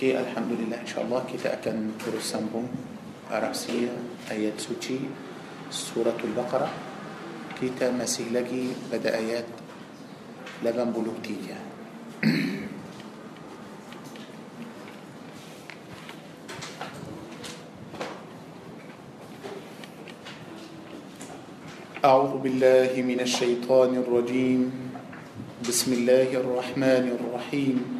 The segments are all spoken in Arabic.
Okey, Alhamdulillah InsyaAllah kita akan terus sambung Arabsia ayat suci Suratul Baqarah Kita masih lagi pada ayat 83 أعوذ بالله من الشيطان الرجيم بسم الله الرحمن الرحيم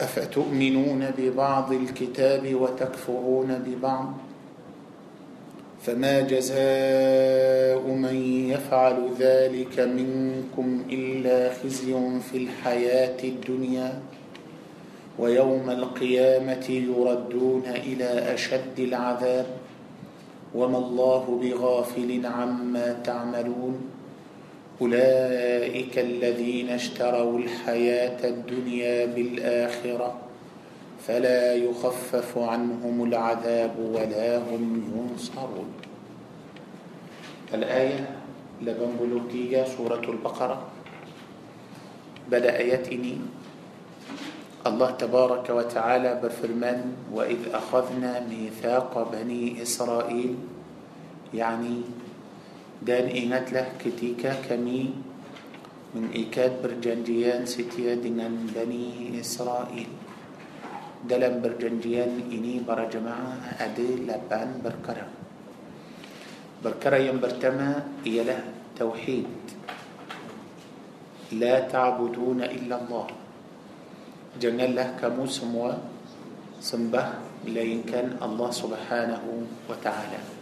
أفتؤمنون ببعض الكتاب وتكفرون ببعض؟ فما جزاء من يفعل ذلك منكم إلا خزي في الحياة الدنيا ويوم القيامة يردون إلى أشد العذاب وما الله بغافل عما تعملون. أولئك الذين اشتروا الحياة الدنيا بالآخرة فلا يخفف عنهم العذاب ولا هم ينصرون. الآية لبن بلوكيه سورة البقرة. بدا ايتني الله تبارك وتعالى berfirman وإذ أخذنا ميثاق بني إسرائيل يعني dan ingatlah ketika kami mengikat perjanjian setia dengan Bani Israel dalam perjanjian ini para jemaah ada lapan perkara perkara yang pertama ialah tauhid la ta'buduna illa Allah janganlah kamu semua sembah melainkan Allah Subhanahu wa taala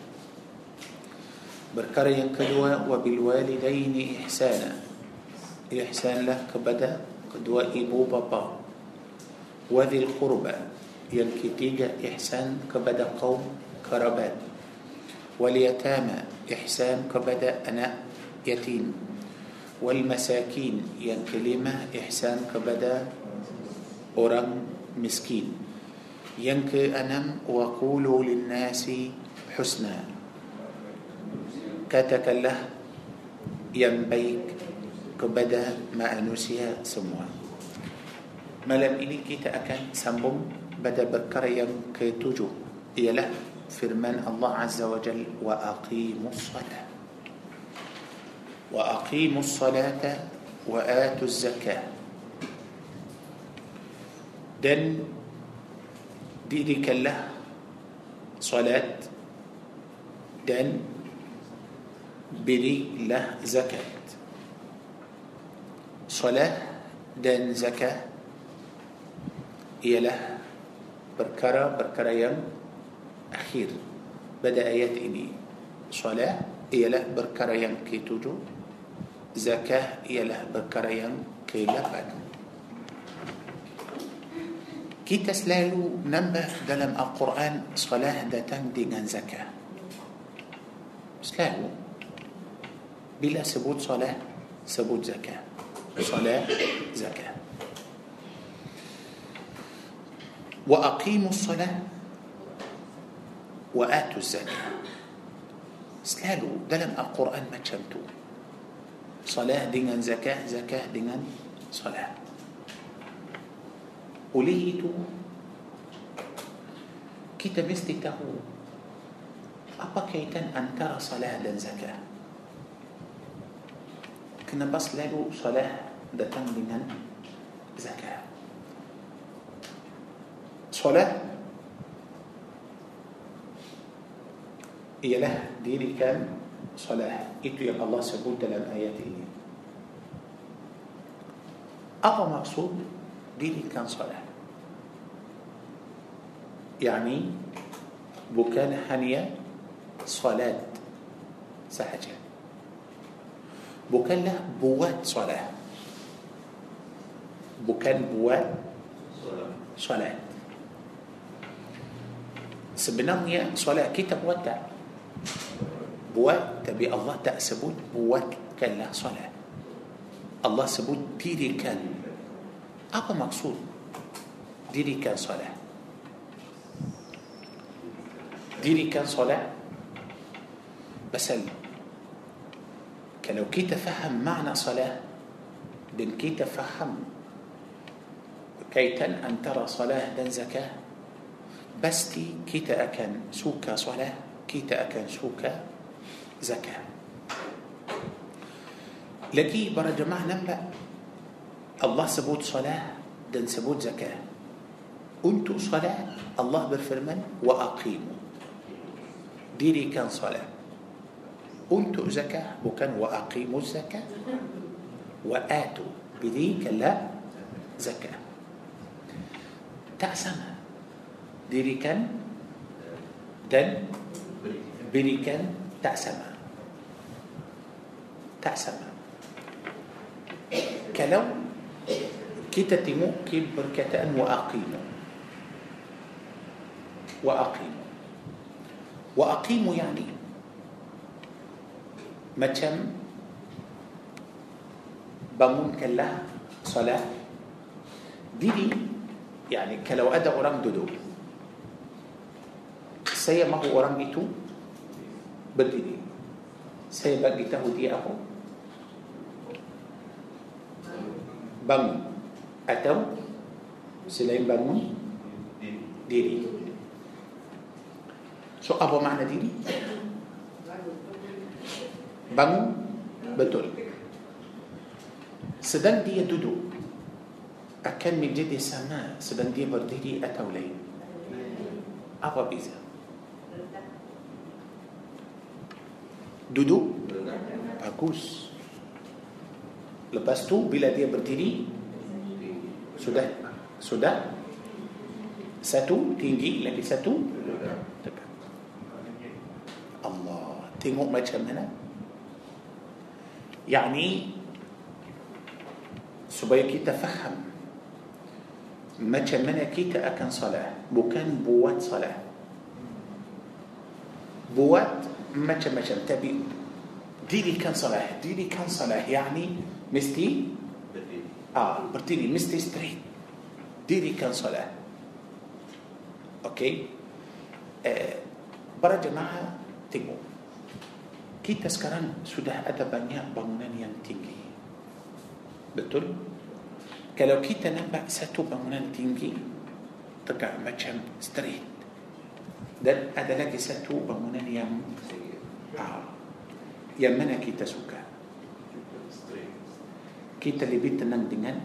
Perkara yang kedua wabil walidaini ihsana. Ihsanlah kepada kedua ibu bapa. Wadil qurba. Yang ketiga ihsan kepada kaum kerabat. Wal yatama ihsan kepada anak yatim. Masakin yang kelima ihsan kepada orang miskin. Yang keenam wa qulu lin كاتك له ينبيك كبدا ما أنوسيا سموا ملم إلي كيتا أكن سموم بدا بكر يم كتوجو. يله فرمان الله عز وجل وأقيم الصلاة. وأقيم الصلاة وآتوا الزكاة. دن ديدي كله صلاة. دن بلي له زكاة. صلاة دان زكاة إيه له بركرة بركرة يم أخير. بدأيات إني. صلاة إيه له بركرة يم كي توجو. زكاة إيه له بركرة يم كي لفن كي تسلالو نمبه دلم القرآن صلاة داتان دي زكاة. سلالو بلا ثبوت صلاة ثبوت زكاة. صلاة زكاة. وأقيموا الصلاة وآتوا الزكاة. سلالو ده لم القرآن ما تشمتوه صلاة دينا زكاة زكاة دينا صلاة. وليتو كتاب استيته أبا كيتن أنكر صلاة دين زكاة. كنا بس لعبوا صلاح ده تم لنا زكاة صلاة إيه له ديني كان صلاة إتو يبقى الله سبول دلال آيات إيه أقوى مقصود ديني كان يعني صلاة يعني بكان حنيا صلاة سحجات bukanlah buat salat bukan buat salat sebenarnya solat kita buat tak? Buat tapi Allah tak sebut buatkanlah solat. Allah sebut dirikan. Apa maksud dirikan solat? Dirikan solat? Pasal لأنه كي تفهم معنى صلاة دن كي تفهم كي تن أن ترى صلاة دن زكاة. بس تي كي تأكن سوكا صلاة كي تأكن سوكا زكاة. لكي برا جماعة نبأ الله سبوت صلاة دن سبوت زكاة. أنتو صلاة الله بالفرمان وأقيموا. ديري كان صلاة. أنتو زكاة وكان وأقيموا الزكاة. وآتوا بذيك لا زكاة. تأسما ديري كان دن. بني كان تأسما mungkin perkataan wa aqimu wa aqimu wa aqimu yani macam bangunkanlah salat diri yani kalau ada orang duduk saya mahu orang itu berdiri saya bagi tahu dia apa bangun atau selain bangun diri so apa makna diri bangun. Betul. Sedang dia duduk akan menjadi sama sedang dia berdiri atau lain. Apa beza? Duduk? Bagus. Lepas tu bila dia berdiri sudah sudah. Satu tinggi lagi satu. Allah tengok macam mana? يعني سبيكي تفهم. ما تشمنا كيتا أكن صلاة. بوكان بوات صلاة. بوات ما تشمنا تبي ديلي كان صلاة. ديلي كان صلاة. يعني مستي؟ آه برتيني. مستي ستريت. ديري كان صلاة. أوكي؟ آه برا جماعة تقوم kita sekarang sudah ada banyak bangunan yang tinggi. Betul? Kalau kita nampak satu bangunan tinggi tegak macam straight dan ada lagi satu bangunan yang ah, yang mana kita suka? Kita lebih tenang dengan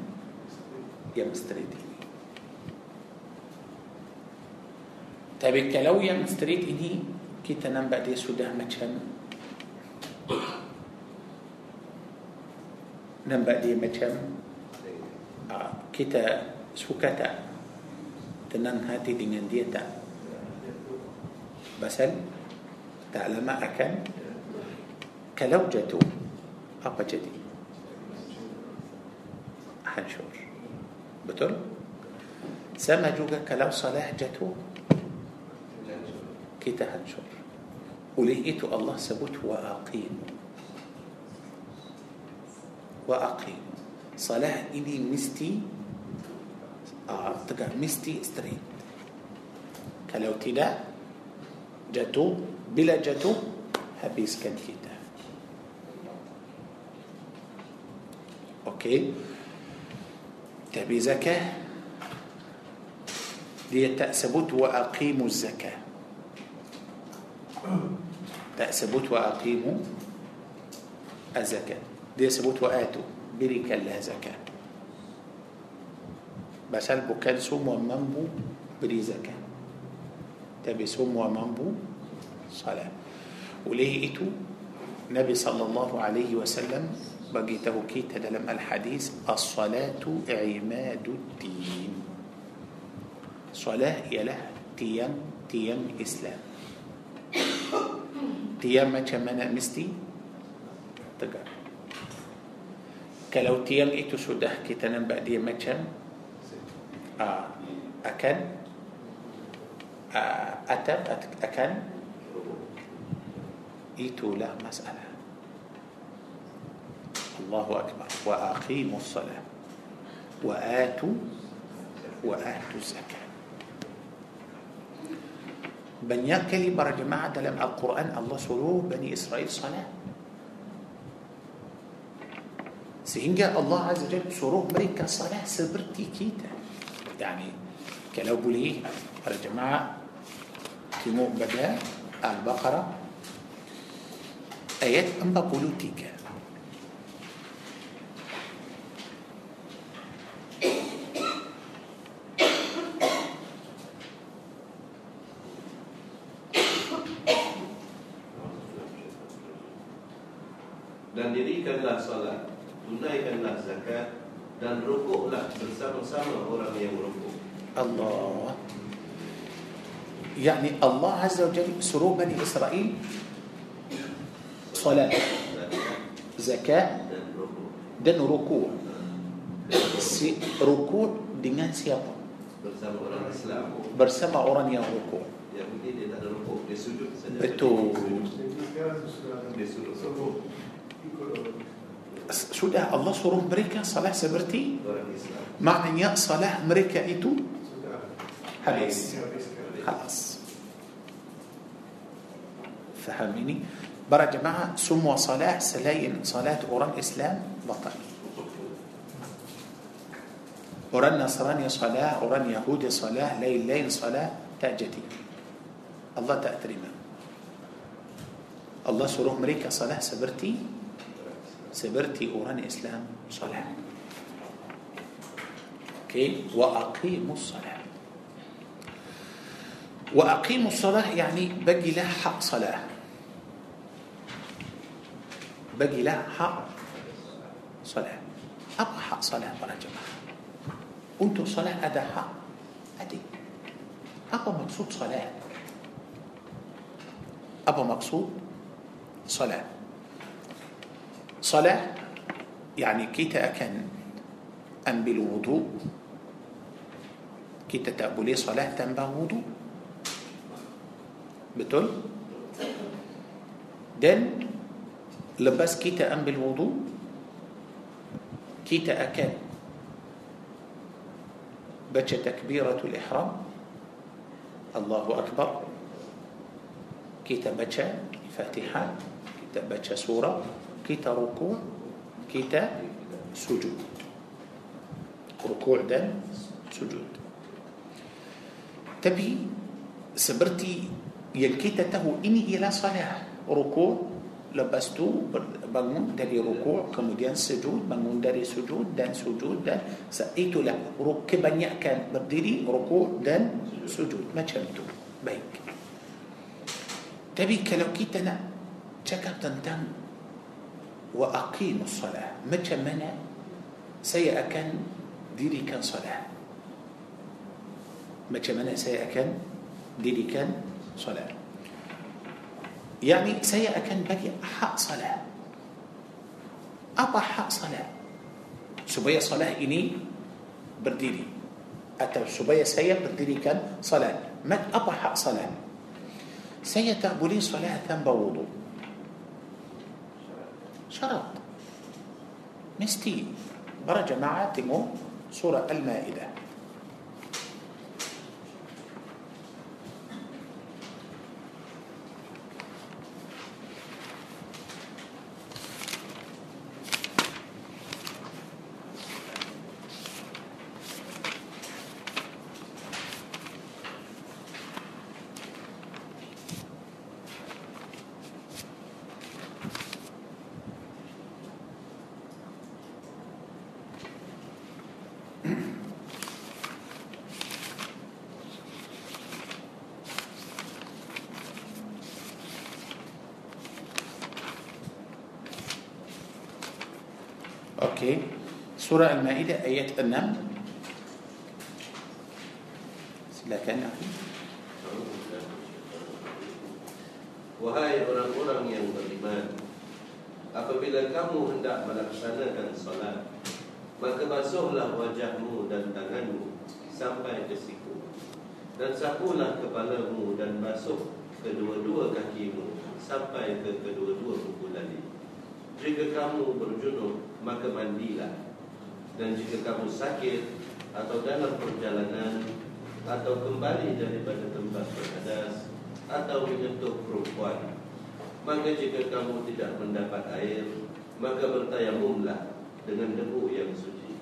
yang straight ini. Tapi kalau yang straight ini kita nampak dia sudah macam nampak dia macam uh, kita suka tak tenang hati dengan dia tak pasal tak lama akan kalau jatuh apa jadi hancur betul sama juga kalau salah jatuh kita hancur وليئت الله سبوت وأقيم. وأقيم. صلاة إلي مستي آه تقع مستي استريت كلو تدا جاتو بلا جاتو هبيس كان كده أوكي. تبي زكاة؟ ليتأسبت وأقيم الزكاة. ده سبوت وأقيموا الزكاة. دي سبوت وآتوا بركة لها زكاة. بس هل بكال سوم ومنبو بري زكاة. تبي سوم ومنبو صلاة. وليه إتو؟ نبي صلى الله عليه وسلم بقيته كيت دلم الحديث الصلاة عماد الدين. صلاة يله تيم تيم إسلام. تيام ما مستي؟ تقر كلو تيام إتو سوده كتنم بعد ما كان؟ آه أكن آه أتى أكن إيتو لا مسألة. الله أكبر. وأقيموا الصلاة. وآتوا وآتوا الزكاة. بن يكلي برا جماعة دلم القرآن الله سلو بني إسرائيل صلاة. سهنجا الله عز وجل سلو مريكا صلاة سبرتي كيتا يعني كلاو بولي برا جماعة كمو بدا البقرة آيات أم بقولو تيكا عز وجل سرور بني إسرائيل صلاة زكاة dan rukuk si rukuk dengan siapa bersama orang Islam bersama orang yang rukuk Yahudi dia tak ada rukuk dia sujud saja betul dia sujud sudah Allah suruh mereka salah seperti maknanya salah mereka itu habis خلاص فهميني. برا جماعة سم وصلاة سلاين صلاة أوران إسلام بطل. أوران نصراني صلاة أوران يهودي صلاة ليل ليل صلاة تأجتي الله تأترم الله سروه مريكا صلاة سبرتي سبرتي أوران إسلام صلاة أوكي؟ وأقيم الصلاة. وأقيم الصلاة يعني بقي له حق صلاة له حق صلاة أبغى حق صلاة para jemaah untuk صلاة ada hak ada apa maksud صلاة apa maksud صلاة صلاة يعني kita akan ambil wudu kita tak boleh solat tanpa wudu betul dan lepas kita ambil wudu kita akan baca takbiratul ihram Allahu akbar kita baca Fatihah kita baca surah kita ruku kita sujud ruku' dan sujud tapi seperti yang kita tahu ini ialah salah rukuk lepas tu bangun dari rukuk kemudian sujud bangun dari sujud dan sujud dan itulah kebanyakan berdiri rukuk dan sujud macam itu baik tapi kalau kita nak cakap tentang wa aqimus salah macam mana saya akan dirikan salah macam mana saya akan dirikan solat يعني سيا كان بقي حق صلاة. أبا حق صلاة. سبيا صلاة إني برديني. أتى سبيا سيأ برديني كان صلاة. ما أبا حق صلاة. سيأ تقبلين صلاة ثم بوضو. شرط. مستي برا جماعة تمو سورة المائدة. Surah Al-Maidah ayat 6. Silakan. Wahai orang-orang yang beriman Apabila kamu hendak melaksanakan salat Maka basuhlah wajahmu dan tanganmu Sampai ke siku Dan sapulah kepalamu dan basuh kedua-dua kakimu Sampai ke kedua-dua kuku lali Jika kamu berjunub maka mandilah Dan jika kamu sakit Atau dalam perjalanan Atau kembali daripada tempat berhadas atau menyentuh perempuan Maka jika kamu tidak mendapat air Maka bertayamumlah dengan debu yang suci.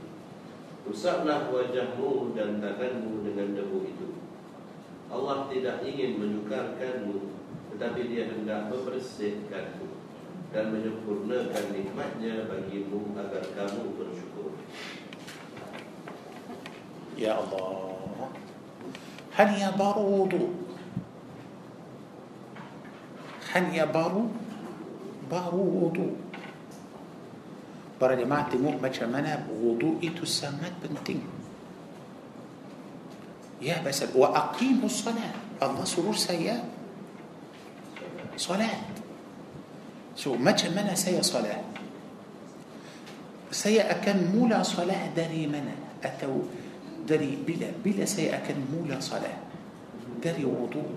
Usaplah wajahmu dan tanganmu dengan debu itu. Allah tidak ingin menyukarkanmu Tetapi dia hendak membersihkanmu Dan menyempurnakan nikmatnya bagimu Agar kamu bersyukur يا الله. Hanya baru wuduk hanya baru baru wuduk para jemaah macam mana wuduk teramat penting يا بس وأقيم الصلاة. الله سرور سيا صلاة. شو ما شمنا سيا صلاة. سيا أكمل صلاة دري منا. أتو داري بلا بلا سيأكن مولا صلاة داري وضوء.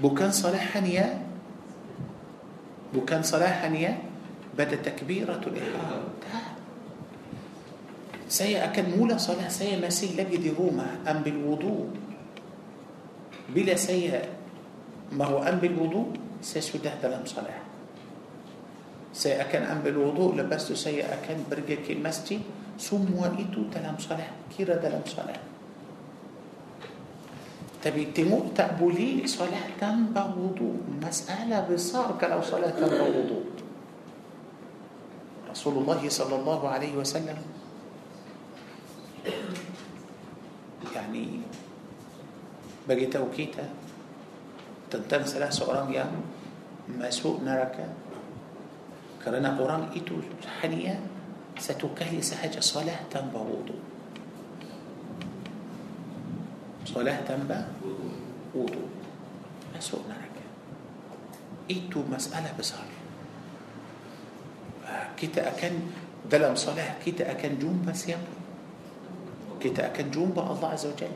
بوكان صلاة حنية بوكان صلاة حنية Pada تكبيرة الإحرام. Saya akan mula solat saya masih lagi di rumah ambil wuduk. Bila saya mahu ambil wuduk? Saya sudah dalam solat saya akan ambil wuduk lepas tu saya akan bergerak masjid semua itu dalam salat kira dalam salat Tapi tengok tak boleh solat tanpa wudu. Masalah besar kalau solat tanpa wudu. Rasulullah sallallahu alaihi wasallam yani bagi tahu kita tentang salah seorang yang masuk neraka kerana orang itu hanya ستكلس حاجة صلاة تنبى وضوء صلاة تنبى وضوء. ما سؤلنا لك إيتو مسألة بصار كتا أكن دلم صلاة كتا أكن جنبا سيام كتا أكن جنبا الله عز وجل.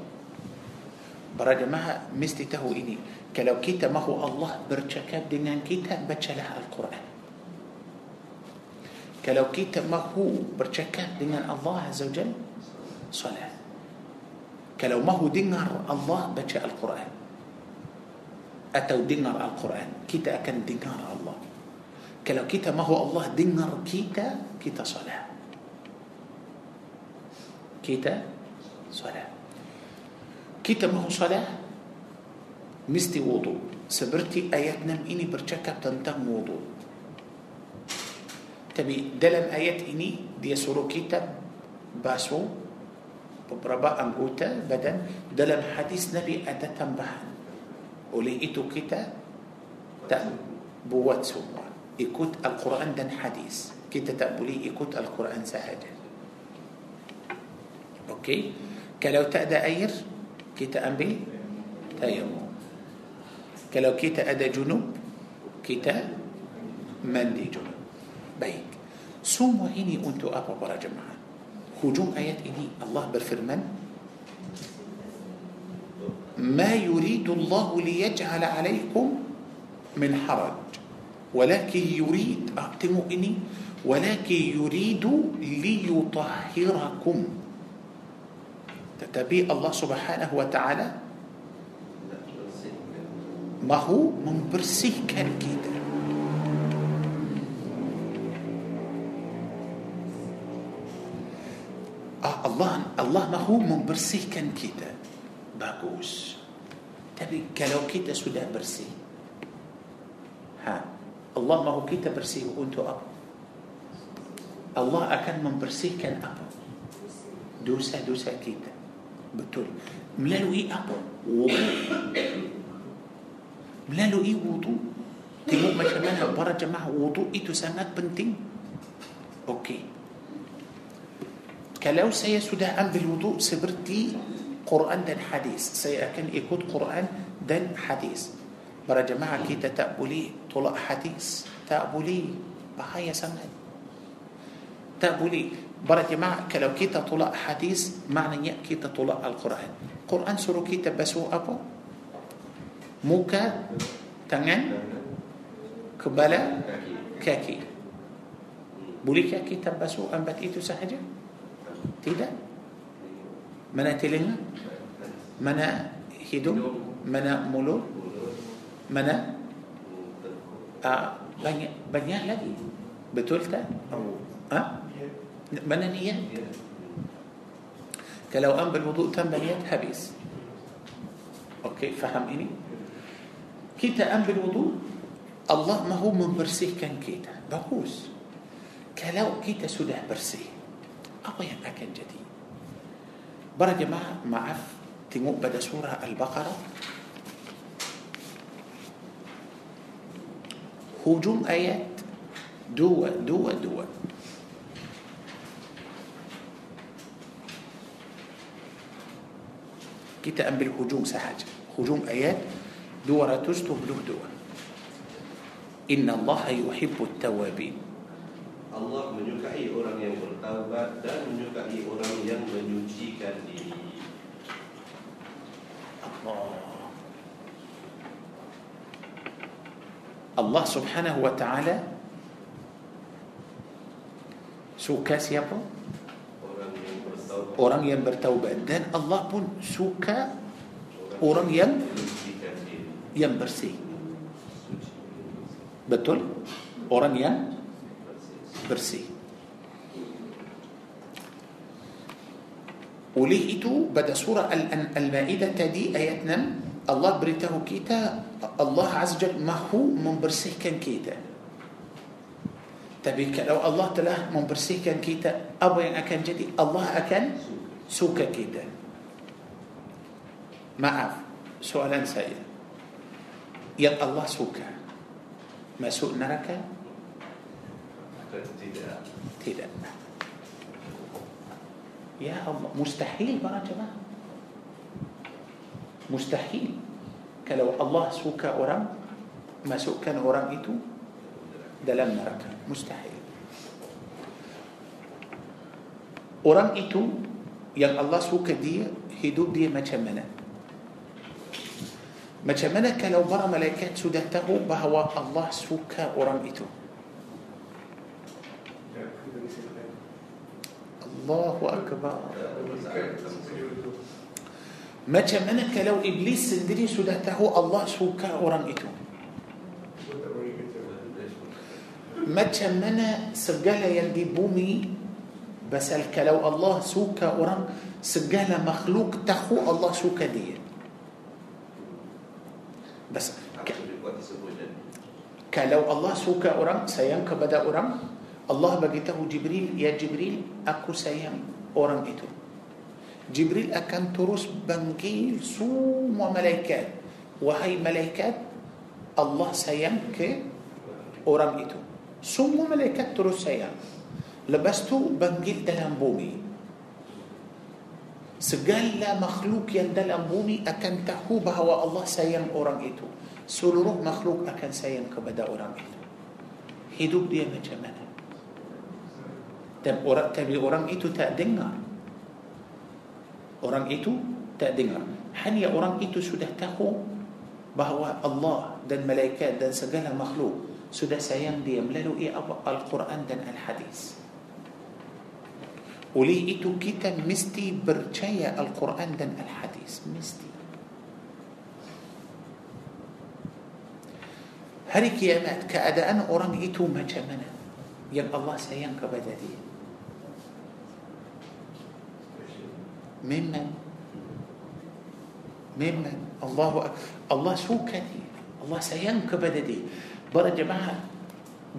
برجع مها مستته إني كلو كتا ما هو الله برشكاب دينان كتا بتشلها القرآن. Kalau kita mahu bercakap dengan Allah Azza wa Jalla solat kalau mahu dengar Allah baca Al-Quran atau dengar Al-Quran kita akan dengar Allah kalau kita mahu Allah dengar kita kita salat kita salat kita mahu salat mesti wudu seperti ayat 6 ini bercakap tentang wudu tapi dalam ayat ini dia suruh kita basuh beberapa anggota badan dalam hadis Nabi ada tambahan oleh itu kita tak buat semua ikut Al-Quran dan hadis kita tak boleh ikut Al-Quran sahaja Okey kalau tak ada air kita ambil tayamum kalau kita ada junub kita mandi junub بيك سوم إني أنت أبا برا جماعة هجوم آيات إني الله بالفرمان ما يريد الله ليجعل عليكم من حرج ولكن يريد أبتمو إني ولكن يريد ليطهركم تتبي الله سبحانه وتعالى ما هو من برسيكا كده Allah Allah mahu membersihkan kita. Bagus. Tapi kalau kita sudah bersih ha Allah mahu kita bersih untuk apa? Allah akan membersihkan apa? Dosa-dosa kita. Betul. Melalui apa? Wudu. Melalui wudu. Tengok macam mana para jemaah wuduk itu sangat penting. Okey. Kalau saya sudah ambil wuduk seperti Quran dan hadis, saya akan ikut Quran dan hadis. Para jemaah kita tak boleh tolak hadis. Tak boleh. Bahaya sangat. Tak boleh. Para jemaah kalau kita tolak hadis, maknanya kita tolak Al-Quran. Quran suruh kita basuh apa? Muka, tangan, kepala, kaki. Bolehkah kita basuh empat itu sahaja? Tidak. Mana telinga? Mana hidung? Mana mulut? Mana? Ah, banyak banyak lagi. Betul tak? Ha? Mana niat? Kalau ambil wuduk tanpa niat habis. Okey, faham ini? Kita ambil wuduk, Allah mahu membersihkan kita. Bagus. Kalau kita sudah bersih, apa yang akan jadi? Para jemaah, maaf, tengok pada surah Al-Baqarah. Hujung ayat dua, dua, dua. Kita ambil hujung sahaja. Hujung ayat 272. Inna Allah yuhibbu tawabin. Allah menyukai orang yang bertaubat dan menyukai orang yang menyucikan diri. Allah. Allah subhanahu wa ta'ala suka siapa? Orang yang bertaubat Orang yang bertaubat dan Allah pun suka orang yang yang bersih. Betul? Orang yang بersih. وليه إتو بدأ سورة المائدة تدي آياتنا. الله بريته كيتا. الله عز وجل ما هو من برسيه كان كيتا. Apabila Allah telah membersihkan kita. Apa yang akan jadi. Allah akan suka kita. Maaf. Soalan saya yang Allah suka masuk neraka tidak يا الله mustahil para jemaah. Mustahil. Kalau Allah suka orang Masukkan orang itu dalam neraka mustahil. Orang itu يعني Allah suka dia hidup dia macam mana macam mana kalau para malaikat sudah tahu bahawa Allah suka orang itu الله أكبر. Macam mana kalau iblis sendiri sudah tahu Allah suka orang itu? Macam mana segala yang di bumi Pasal kalau Allah suka orang Segala makhluk tahu Allah suka dia Bas, kalau Allah suka orang Sayang kepada orang Allah bagi tahu Jibril Ya Jibril Aku sayang orang itu. Jibril akan terus panggil semua malaikat. Wahai malaikat Allah sayang ke orang itu? Semua malaikat terus sayang. Lepas tu panggil dalam bumi. Segala makhluk yang dalam bumi akan tahu bahawa Allah sayang orang itu. Seluruh makhluk akan sayang kepada orang itu. Hidup dia macam mana Dan orang, tapi orang itu tak dengar Orang itu tak dengar Hanya orang itu sudah tahu bahawa Allah dan malaikat dan segala makhluk sudah sayang dia melalui Al-Quran dan Al-Hadis. Oleh itu kita mesti percaya Al-Quran dan Al-Hadis. Mesti. Hari kiamat keadaan orang itu macam mana? Yang Allah sayang kepada dia. ممن ممن الله أكبر. الله شو كذي الله سينكب ددي برا جماعة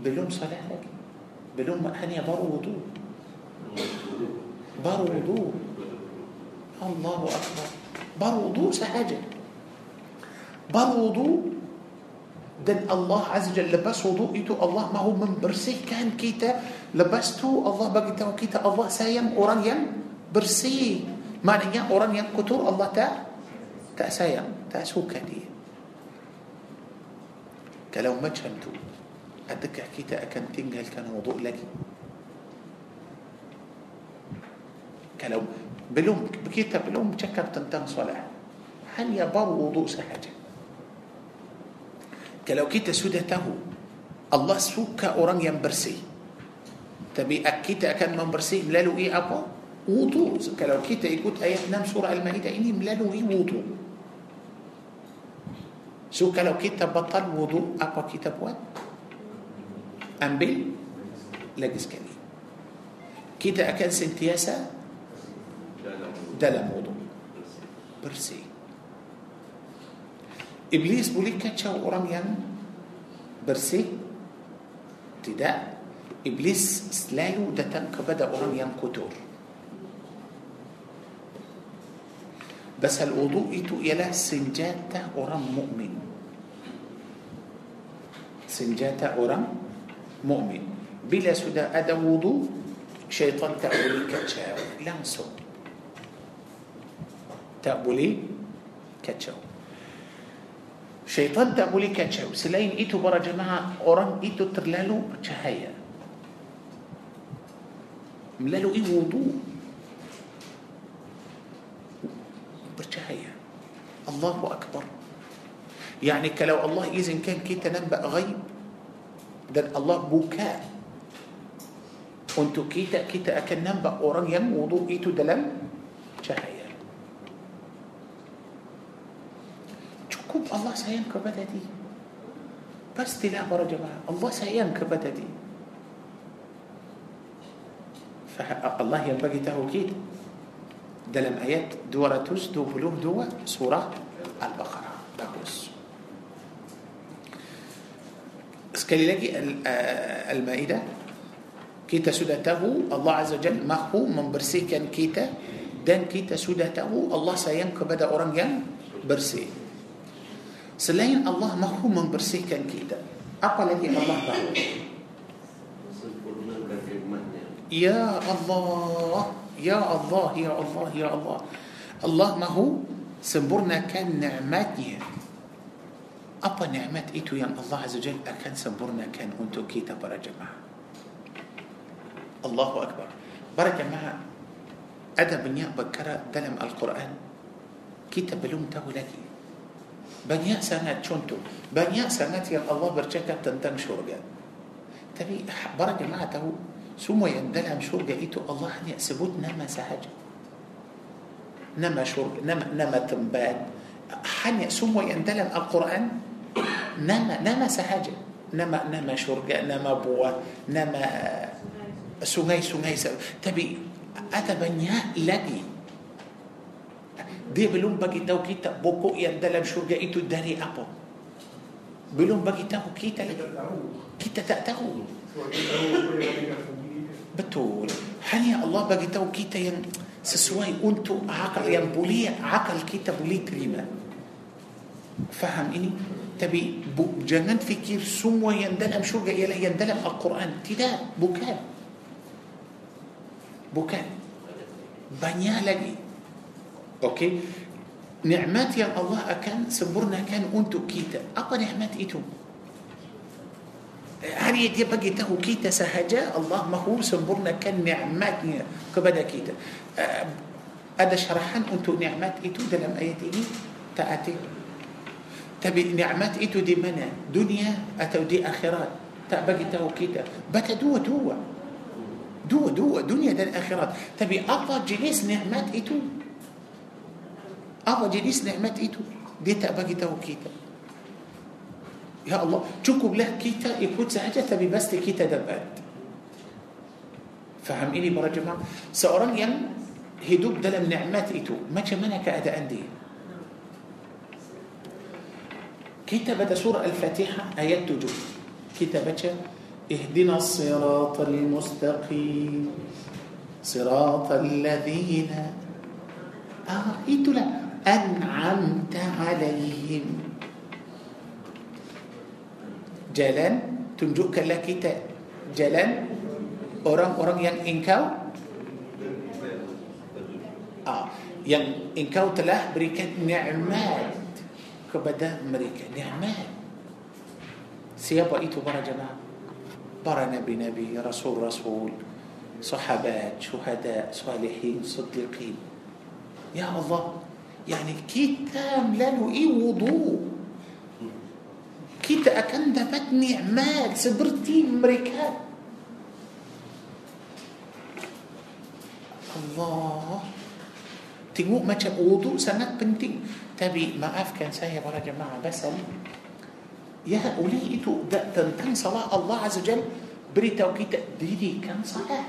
بلوم صلاة بلوم هني بر وضوء. بر وضوء. الله أكبر. Berwuduk sahaja. Berwuduk dah الله عز وجل. Lepas wuduk tu Allah. Mahu membersihkan kita. Lepas tu Allah bagi tahu kita Allah sayang orang yang bersih. Maknanya orang yang kotor Allah tak tak sayang tak suka dia kalau macam tu adakah kita akan tinggalkan wuduk lagi kalau belum kita belum cakap tentang solat hanya baru wuduk sahaja kalau kita sudah tahu Allah suka orang yang bersih tapi kita akan membersih melalui apa? وضوء لو كيت يقول آية نام سورة المائدة إني ملانو إيه وضوء سو لو كيت بطل وضوء أبا كيت بوات Ambil لجس كني kita akan sentiasa? Dalam wuduk bersih. Iblis boleh kacau orang yang bersih. Tidak iblis selalu datang kepada orang yang kotor kotor pasal wuduk itu ialah senjata orang mukmin. Senjata orang mukmin. Bila sudah ada wuduk syaitan tak boleh kacau langsung tak boleh kacau syaitan tak boleh kacau selain itu para jemaah orang itu terlalu cahaya melalui wuduk. Bercahaya الله أكبر. يعني kalau Allah izinkan kita nampak ghaib dah Allah buka. Untuk kita kita akan nampak orang yang wuduk itu dalam cahaya cukup Allah sayang kepada dia? Pasal telah berkata Allah sayang kepada dia. Allah yang bagi tahu kita dalam ayat dua ratus dua puluh dua سورة البقرة. Bagus sekali lagi آه، المائدة. Kita sudah sudah tahu الله عز وجل. mahu membersihkan kita. Dan kita sudah sudah tahu Allah sayang kepada orang yang bersih. Selain Allah mahu membersihkan kita. Apa lagi Allah bagus يا الله. يا الله يا الله يا الله. Allah mahu? Sempurnakan nikmatnya يعني. Apa nikmat itu إيه يعني الله عز وجل؟ Akan sempurnakan untuk kita para jemaah. الله أكبر. Para jemaah ada banyak perkara dalam القرآن. Kita belum tahu lagi. Banyak sangat contoh. Banyak sangat يا الله bercakap tentang syurga تبي برا جماعة تهو semua yang dalam syurga itu Allah hanya sebut nama sahaja. Nama syurga, nama, nama tempat. Hanya semua yang dalam Al-Quran nama nama sahaja. Nama nama syurga, nama buah, nama sungai-sungai. Tapi ada banyak lagi dia belum bagi tahu kita pokok yang dalam syurga itu dari apa. Belum bagi tahu kita lagi. Kita tak tahu. Betul. Hanya Allah bagi tahu kita yang sesuai untuk akal yang boleh akal kita boleh terima. Faham ini? Tapi bu, jangan fikir semua yang dalam syurga ialah yang dalam Al-Quran. Tidak, bukan. Bukan. Banyak lagi. Okey. Nikmat yang Allah akan sempurnakan untuk kita. Apa nikmat itu? Hari dia bagi tahu kita sahaja Allah mahu sempurnakan nikmatnya kepada kita. Uh, ada syarahan untuk nikmat itu dalam ayat ini? Tak ada. Tapi nikmat itu di mana? Dunia atau di akhirat? Tak bagi tahu kita. Baca dua-dua. Dua-dua, dunia dan akhirat. Tapi apa jenis nikmat itu? Apa jenis nikmat itu? Dia tak bagi tahu kita. يا الله cukuplah kita yakin sahaja apa pasal kita dapat faham ialah para jemaah? Seorang ni hidup dalam nikmat itu macam mana keadaan dia. Kita pada سورة الفاتحة ayat tujuh. Kita baca اهدنا الصراط المستقيم. صراط الذين آه إتو لا. أنعمت عليهم. Jalan tunjukkanlah kita jalan orang-orang yang engkau ah, yang engkau telah berikan nikmat kepada mereka nikmat siapa itu para jemaah para nabi-nabi rasul-rasul sahabat syuhada salihin siddiqin ya Allah يعني kita melalui wudu kita akan dapat nikmat seperti mereka Allah Tengok macam wudu sangat penting Tapi maafkan saya para jemaah Basal Ya oleh itu Tentang salat Allah Azza Jal Beritahu kita Dirikan salat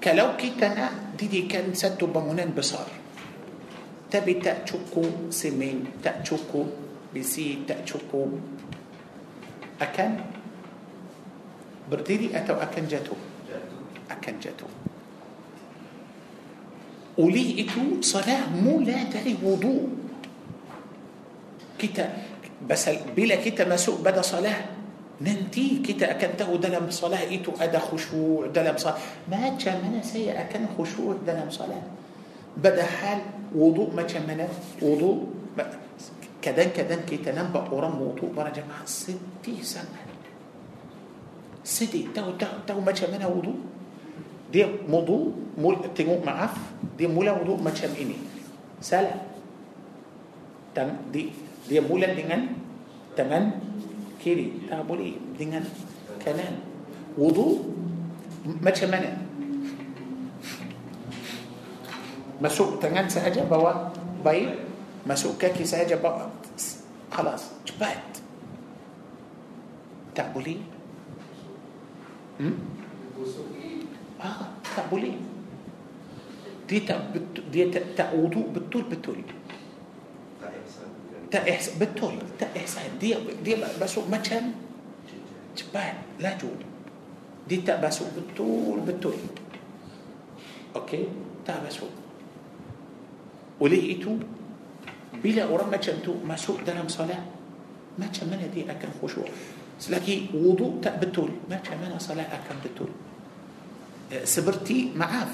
Kalau kita nak Dirikan satu bangunan besar Tapi tak cukup semen Tak cukup besi Tak cukup Akan Berdiri atau akan jatuh Akan jatuh oleh itu salat mula dari wudu kita basal bila kita masuk pada salat nanti kita akan tahu dalam salat itu ada khusyuk dalam salat macam mana saya akan khusyuk dalam salat بدأ حال وضوء ما كان وضوء كدان كدان كي تنبا اورام وضوء برا جماعة ستي سنة. ستي تو تو تو ما كان وضوء. دي موضوع مول تيمو معاف. دي مولا وضوء ما كان اني سال تن دي دي مولا دينان. تمن كيري. تابولي. دينان. كلام وضوء ما كان masuk tangan saja bawa bayi. Masuk kaki saja bawa. Halas cepat. Tak boleh. Hmm? ah, tak boleh. Dia tak betul, dia tak, tak uduk betul betul tak ihsan betul. Tak ihsan dia dia masuk macam cepat laju. Dia tak masuk betul betul okey? Tak masuk. Oleh itu bila orang macam tu masuk dalam solat macam mana dia akan khusyuk selagi wudu tak betul macam mana solat akan betul seperti maaf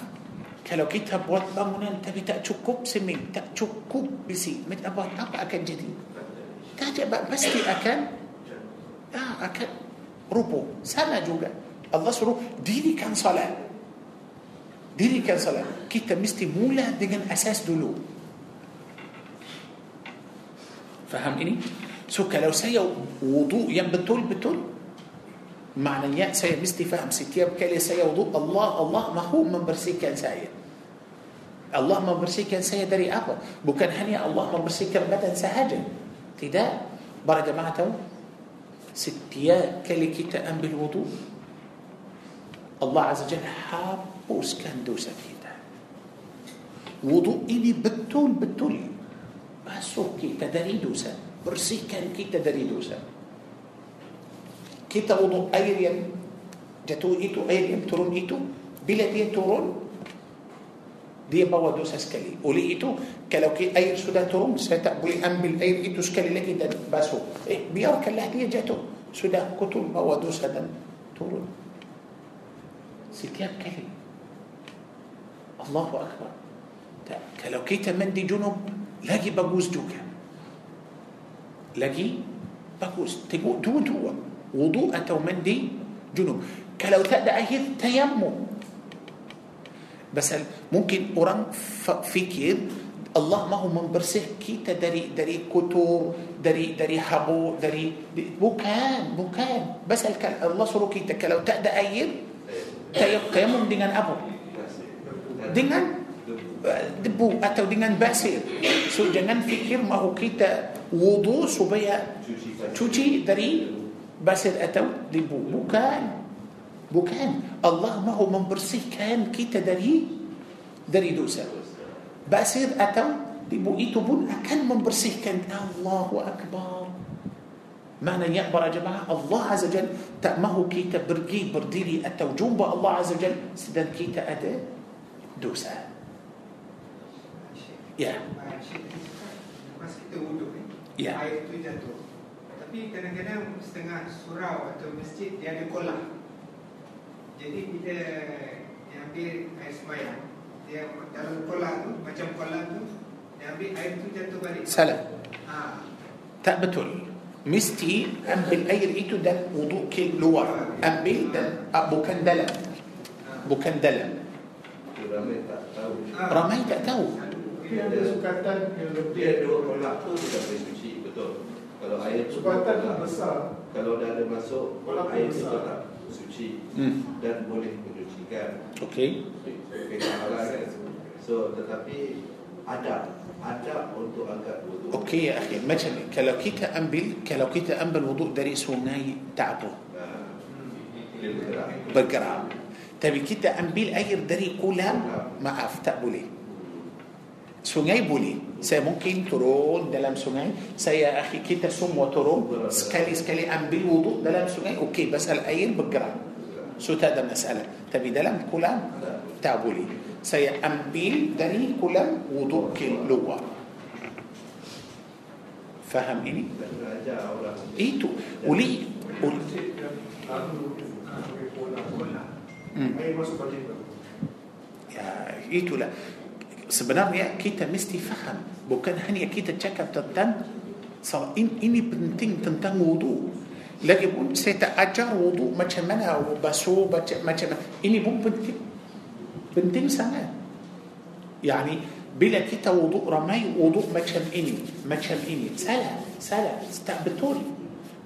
kalau kita buat bangunan tapi tak cukup semen tak cukup besi apa apa akan jadi tak pasti akan ah, akan rubuh sama juga Allah suruh dirikan salat dirikan salat kita mesti mula dengan asas dulu faham ini so kalau saya wudu yang betul-betul Maknanya saya mesti faham setiap kali saya wudhu Allah Allah mahu membersihkan saya. Allah membersihkan saya dari apa? Bukan hanya Allah membersihkan badan sahaja. Tidak. Para jemaah tahu? Setiap kali kita ambil wudhu الله عز وجل hapuskan dosa kita wuduk ialah betul betul basuh kita dari dosa bersihkan kita dari dosa kita berwuduk air yang jatuh itu air yang turun itu bila dia turun dia bawa dosa sekali oleh itu kalau kita air sudah turun saya tak boleh ambil air itu sekali lagi dah basuh إيه biarkanlah dia jatuh Sudah kotor bawa dosa turun setiap kali الله أكبر. Kalau kita mandi junub lagi bagus juga. Lagi bagus betul tu tu. Wuduk atau mandi junub. Kalau tak ada air tayamum pasal mungkin orang fikir fikir Allah mahu membersihkan kita dari dari kotor دري دري حبو دري بوكان بوكان. بس الله صلو كيتا كلو تأدى أهيل تيمم دينا أبو. Dengan debu atau dengan basir. So jangan fikir mahu kita wudu supaya cuci dari basir atau debu. Bukan. Bukan. Allah mahu membersihkan kita dari dari dosa. Basir atau debu itu pun akan membersihkan. Allahu Akbar. Maknanya para jemaah Allah Azza Jal tak mahu kita pergi berdiri atau jumpa Allah Azza Jal sedang kita ada dosa. Ya. Ya. air itu jatuh. Tapi kadang-kadang setengah surau atau masjid dia ada kolam. Jadi bila dia ambil air sembahyang, dia dalam kolam tu macam kolam tu dia ambil air tu jatuh balik. salah Ha. tak betul mesti ambil air itu dan wuduk ke luar ambil dan ah, bukan dalam bukan dalam ramai tak tahu. Ha. ramai tak tahu? Dia ada sukatan yang lebih. Dia dua kolak tu sudah boleh suci Betul. Kalau air tu Sukatan tu kolak, besar. Kalau dah ada masuk Kolak tu Air tu besar. tak suci. Hmm. Dan boleh menyucikan okey. Okey, halal kan. So tetapi Ada Ada untuk angkat wudhu okey ya akhi macam ni kalau kita ambil kalau kita ambil wuduk dari sungai Nah, Dia bergerak. Bergerak tapi kita ambil air dari kolam maaf tak boleh sungai boleh saya mungkin turun dalam sungai saya akhi kita semua turun sekali-sekali ambil wuduk dalam sungai okey pasal air bergerak so tak ada masalah tapi dalam kolam tak boleh saya ambil dari kolam wuduk ke luar faham ini itu uli uli ya itulah. Sebenarnya kita mesti faham bukan hanya kita cakap tentang solat. Ini penting tentang wuduk. Lagipun saya ajar wuduk. Macam mana basuh semua ini pun penting. Penting sangat. يعني bila kita wuduk ramai wuduk macam ini. Macam ini. Salah salah. Sebetulnya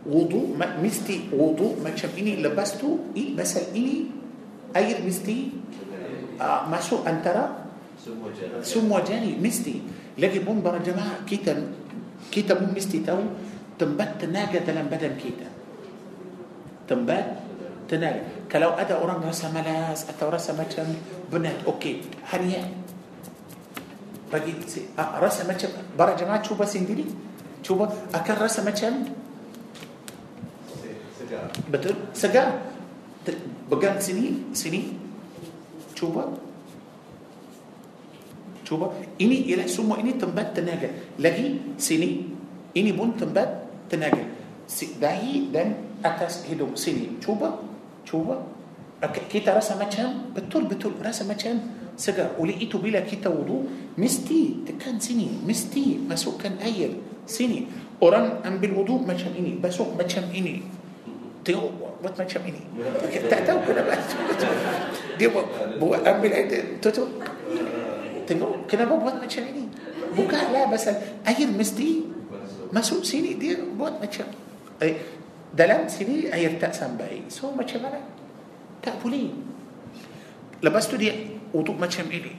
wuduk mesti wuduk macam ini. Lepas tu eh pas ini air mesti uh, masuk antara Semua jalan semua jari mesti lagi pun para jemaah kita kita pun mesti tahu tempat tenaga dalam badan kita tempat tenaga kalau ada orang rasa malas atau rasa macam penat okey hanya bagi si- ah, rasa macam para jemaah cuba sendiri cuba akan rasa macam Segar betul segar Te- pegang sini sini cuba cuba ini ialah semua ini tempat tenaga lagi sini ini pun tempat tenaga dahi dan atas hidung sini cuba cuba kita rasa macam betul betul rasa macam segar oleh itu bila kita wudu mesti tekan sini mesti masukkan air sini orang ambil wudu macam ini basuh macam ini tengok buat macam ini tak tahu kenapa dia buat, buat ambil air tutup tengok kenapa buat macam ini bukanlah pasal air mesti masuk sini dia buat macam eh, dalam sini air tak sampai so macam mana tak boleh lepas tu dia untuk macam ini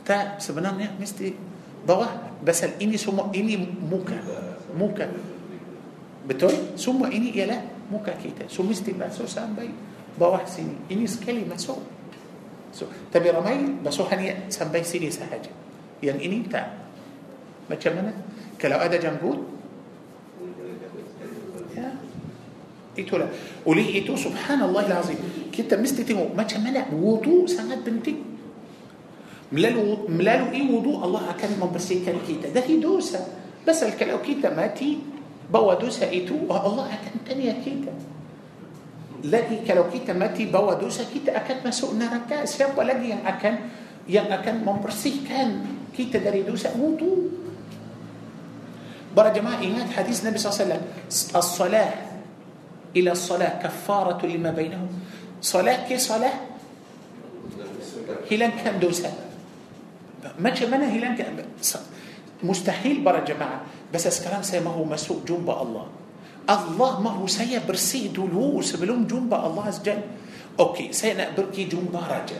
tak sebenarnya mesti bawah pasal ini semua ini muka muka betul semua ini ialah muka kita so mesti masuk sampai bawah sini ini sekali masuk so tapi ramai basuh hanya sampai sini sahaja yang ini tak macam mana kalau ada janggut ya itulah oleh itu subhanallah azim kita mesti tengok macam mana wudu sangat penting melalui wudu Allah akan membersihkan kita dari dosa pasal kalau kita mati bawa dosa itu Allah akan tanya kita lagi kalau kita mati bawa dosa kita akan masuk neraka siapa lagi yang akan yang akan membersihkan kita dari dosa wudu para jemaah ingat hadis Nabi SAW as-salah ila as-salah kafaratu lima bainahum salah ke salah hilangkan dosa macam mana hilangkan mustahil para jemaah bas sekarang saya mahu masuk jumpa Allah Allah mahu saya bersih dulu sebelum jumpa Allah Azza Okey, saya nak pergi jumpa raja.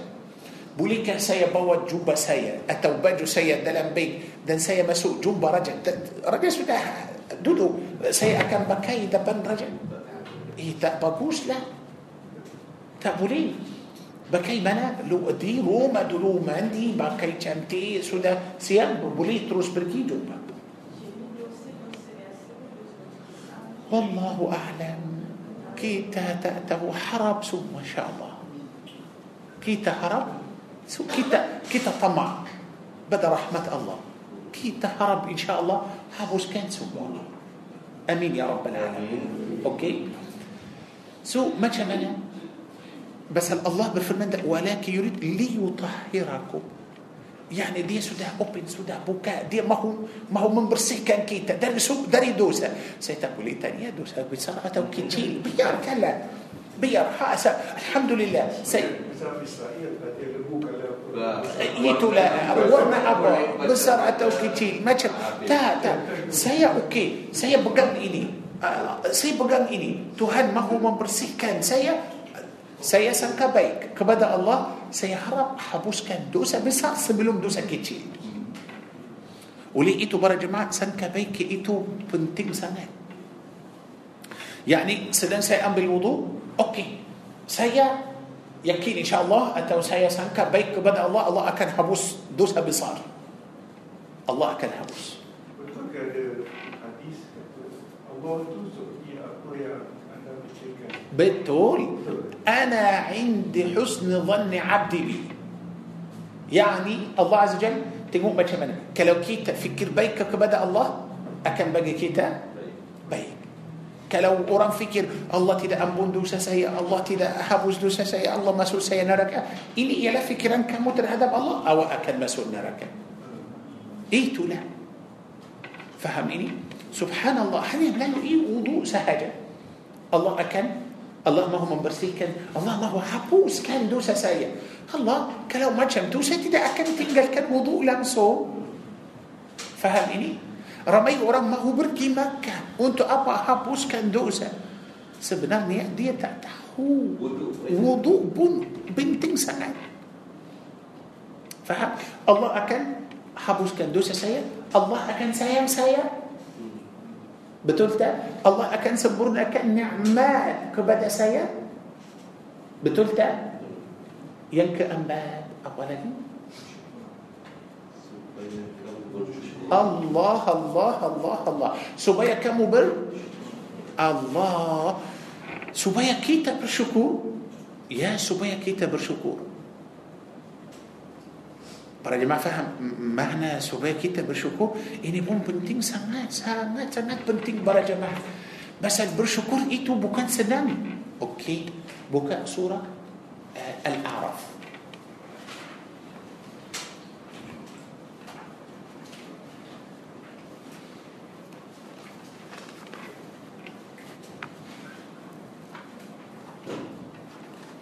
Bolehkah saya bawa jubah saya atau baju saya dalam beg dan saya masuk jumpa raja? Raja sudah duduk. Saya akan pakai depan raja. Eh, tak baguslah. Tak boleh. Bagaimana lu di rumah dulu mandi pakai cantik sudah siap boleh terus pergi jumpa. والله أعلم. Kita tak tahu harap إن شاء الله. Kita harap kita kita tamak. Pada رحمة الله. Kita harap إن شاء الله. hapuskan semua أمين يا رب العالمين. Okay. So apa sebab Allah berfirman ولكن يريد ليطهركم. yani dia sudah open sudah buka. Dia mahu mahu membersihkan kita dari dari dosa. Saya tak boleh tanya dosa besar atau kecil. Biarkanlah. Biar hasa alhamdulillah. Saya eh, itulah. Warna apa? Besar atau kecil? Macam tak tak. Saya okey. Saya pegang ini. Ah, saya pegang ini. Tuhan mahu membersihkan. Saya saya sangka baik kepada Allah. سيهرب حبوس كان دوسة بسر سبلوم دوسة كتير Oleh para jemaah sangka baik itu penting sangat. يعني sedang saya ambil wuduk? Okay. Saya yakin إن شاء الله atau saya sangka baik pada Allah Allah akan hapus dosa besar Allah akan hapus. Betul. أنا عند حسن ظن عبدي. بي يعني الله عز وجل تقول ما تشمل كلو كيتا فكر بيك كبدأ الله أكن بقي كيتا بيك. كلو أوران فكر الله تدا أمبون دوسا سيا الله تدا أهبوز دوسا سيا الله ما سول سيا نركا إلي إلا فكرا كمتر هدب الله أو أكن ما سول نركا اي لا. فهميني؟ سبحان الله. حبيب لا يؤي وضوء سهجا الله أكن Allah mahu membersihkan Allah mahu hapuskan dosa saya Allah kalau macam tu saya tidak akan tinggalkan wudu langsung faham ini ramai orang mahu pergi Makkah untuk apa hapuskan dosa sebenarnya dia tak tahu wudu pun penting sangat faham Allah akan hapuskan dosa saya Allah akan sayang saya Betul tak? Allah akan sempurnakan nikmat kepada saya. Betul tak? Yang keempat apa lagi? Allah Allah Allah Allah supaya kamu ber Allah supaya kita bersyukur ya supaya kita bersyukur para jemaah faham makna supaya kita bersyukur ini pun penting sangat sangat sangat penting para jemaah pasal bersyukur itu bukan senang okey buka surah uh, al-a'raf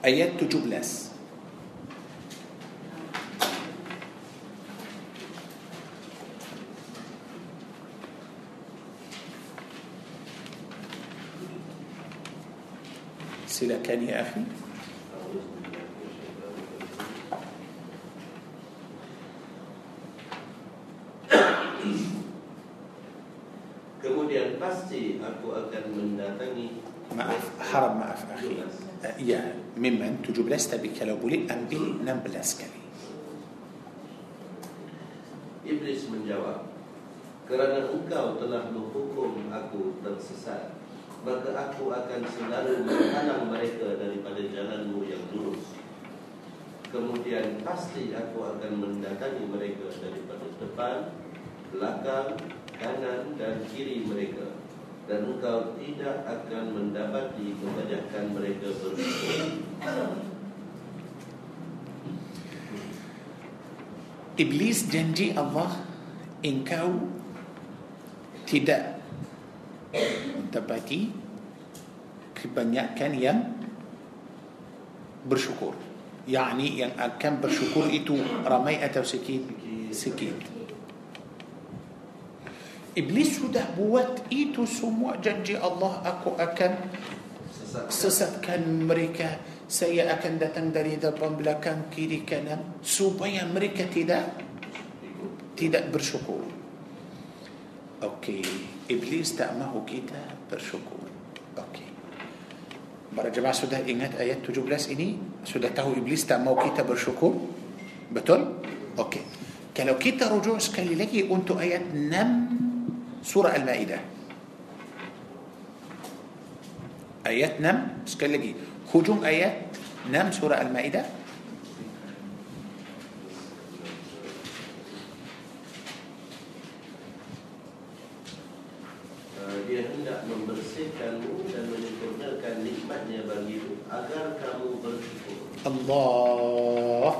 ayat 17 silakan ya akhi. Kemudian pasti aku akan mendatangi maaf haram maaf akhi. Ya memang 17 tapi kalau boleh ambil 16 kali Iblis menjawab Kerana engkau telah menghukum aku tersesat Maka aku akan selalu menghalang mereka daripada jalanmu yang lurus. Kemudian pasti aku akan mendatangi mereka daripada depan, belakang, kanan dan kiri mereka. Dan engkau tidak akan mendapati kebanyakan mereka bersyukur Iblis janji Allah engkau tidak dapati kebanyakan yang bersyukur yakni yang akan bersyukur itu ramai atau sikit sikit Iblis sudah buat itu semua janji Allah aku akan sesatkan mereka saya akan datang dari depan belakang kiri kanan supaya mereka tidak tidak bersyukur okay. Iblis tak mahu kita bersyukur okay. Para jemaah sudah ayat 17 ini? Sudah tahu iblis tak mahu kita bersyukur betul okay. Kalau kita rujuk sekali lagi untuk ayat enam سورة المائدة. Ayat enam sekali lagi. Hujung ayat enam سورة المائدة. dia hendak membersihkanmu dan menyempurnakan nikmatnya bagimu agar kamu bersyukur. Allah.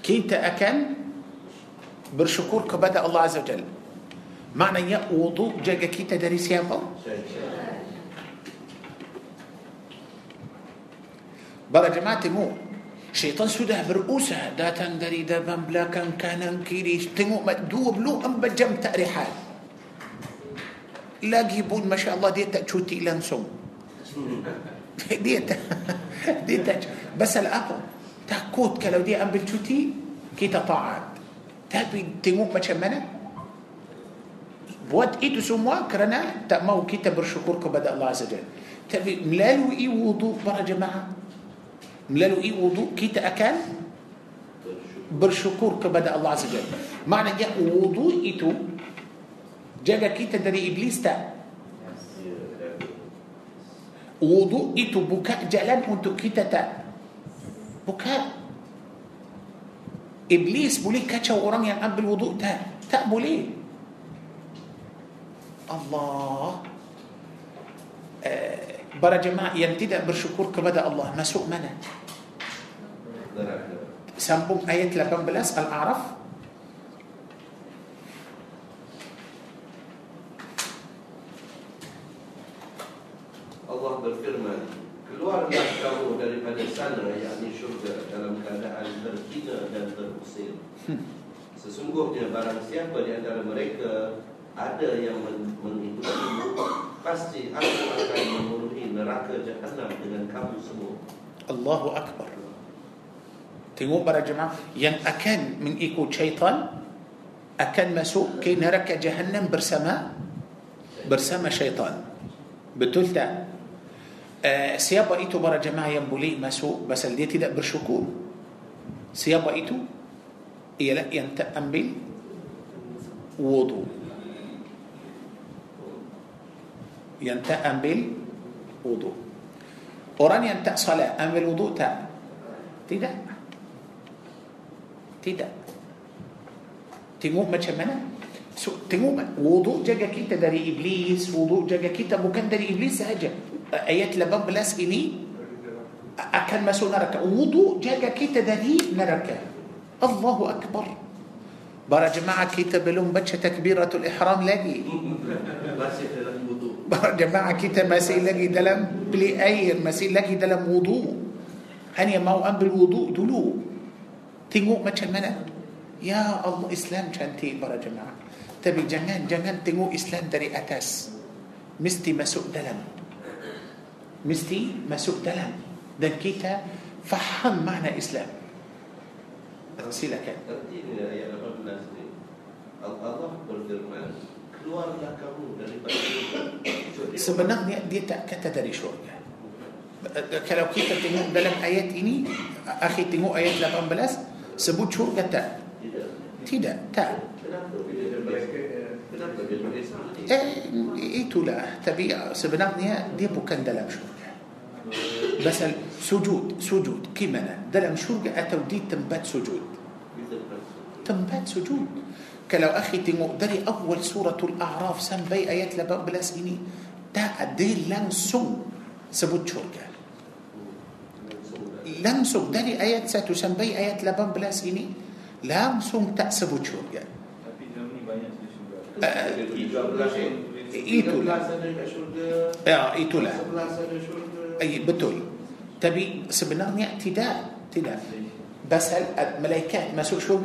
Kita akan bersyukur kepada Allah Azza wa Jalla. Maknanya wudu jaga kita dari siapa? Bala jemaatimu Syaitan sudah berusaha Datang dari depan belakang kanan kiri Tengok dua belum empat jam tak rehat lagi pun Masya Allah dia tak cuti langsung dia tak dia tak pasal apa takut kalau dia ambil cuti kita taat tapi tengok macam mana buat itu semua kerana tak mau kita bersyukur kepada Allah Azza Jalla tapi melalui wudu para jemaah melalui wudu kita akan bersyukur kepada Allah Azza Jalla maknanya wudu itu جاجا كيتا داري إبليس تا. وضوء إتو بكاء جلال أنتو كيتا تا بكاء. إبليس بولي كاتشا ورانيا قبل وضوء تا. تا بولي. الله. آه، برا جماعة ينتدى بالشكر كبدا الله. ما سوء منا سنبوم آية 18 الأعراف. Allah berfirman, keluarlah kamu daripada sana yakni syurga dalam keadaan terhina dan terusir. Sesungguhnya barang siapa di antara mereka ada yang men- mengikutimu, pasti aku akan memenuhi neraka jahanam dengan kamu semua. Allahu Akbar Tengok para jemaah Yang akan mengikut syaitan Akan masuk ke neraka jahannam bersama Bersama syaitan Betul tak? Uh, siapa itu para jemaah yang boleh masuk Pasal dia tidak bersyukur Siapa itu? Ialah yang tak ambil Wudu Yang tak ambil Wudu Orang yang tak salat ambil wudu tak? Tidak. Tidak. Tengok macam mana? So, tengok wudu jaga kita dari iblis, wudu jaga kita bukan dari iblis saja. Ayat lapan belas ini akan masuk neraka wuduk jaga kita dari neraka الله أكبر. Para jemaah kita belum baca تكبيرة الإحرام lagi Para jemaah kita masih lagi dalam bilik air masih lagi dalam wuduk. Hanya mahu ambil wuduk? Dulu tengok macam mana ya Allah Islam cantik para jemaah. Tapi jangan jangan tengok Islam dari atas. Mesti masuk dalam. Mesti masuk dalam. Dan kita faham makna Islam. تغسيلة كان. سبنا دي تأكد تدري شو كلو كيتا تنمو دلم آيات إني؟ أخي تنمو آيات لبنبلاس سبوت شو كتا تيدا. تا. إيتو لا تبي سبنانيا دي بو كان دلم شرقة بس سجود سجود كيما دلم شرقة أتو دي تنبات سجود تنبات سجود Kalau أخي tengok dari awal سورة الأعراف sampai ayat lapan belas ini tak dia langsung sebut syurga langsung dari ayat satu sampai ayat lapan belas ini langsung tak sebut syurga itulah ya itulah eh betul tapi sebenarnya tidak تدا بس هل ملائكات ما سوق شو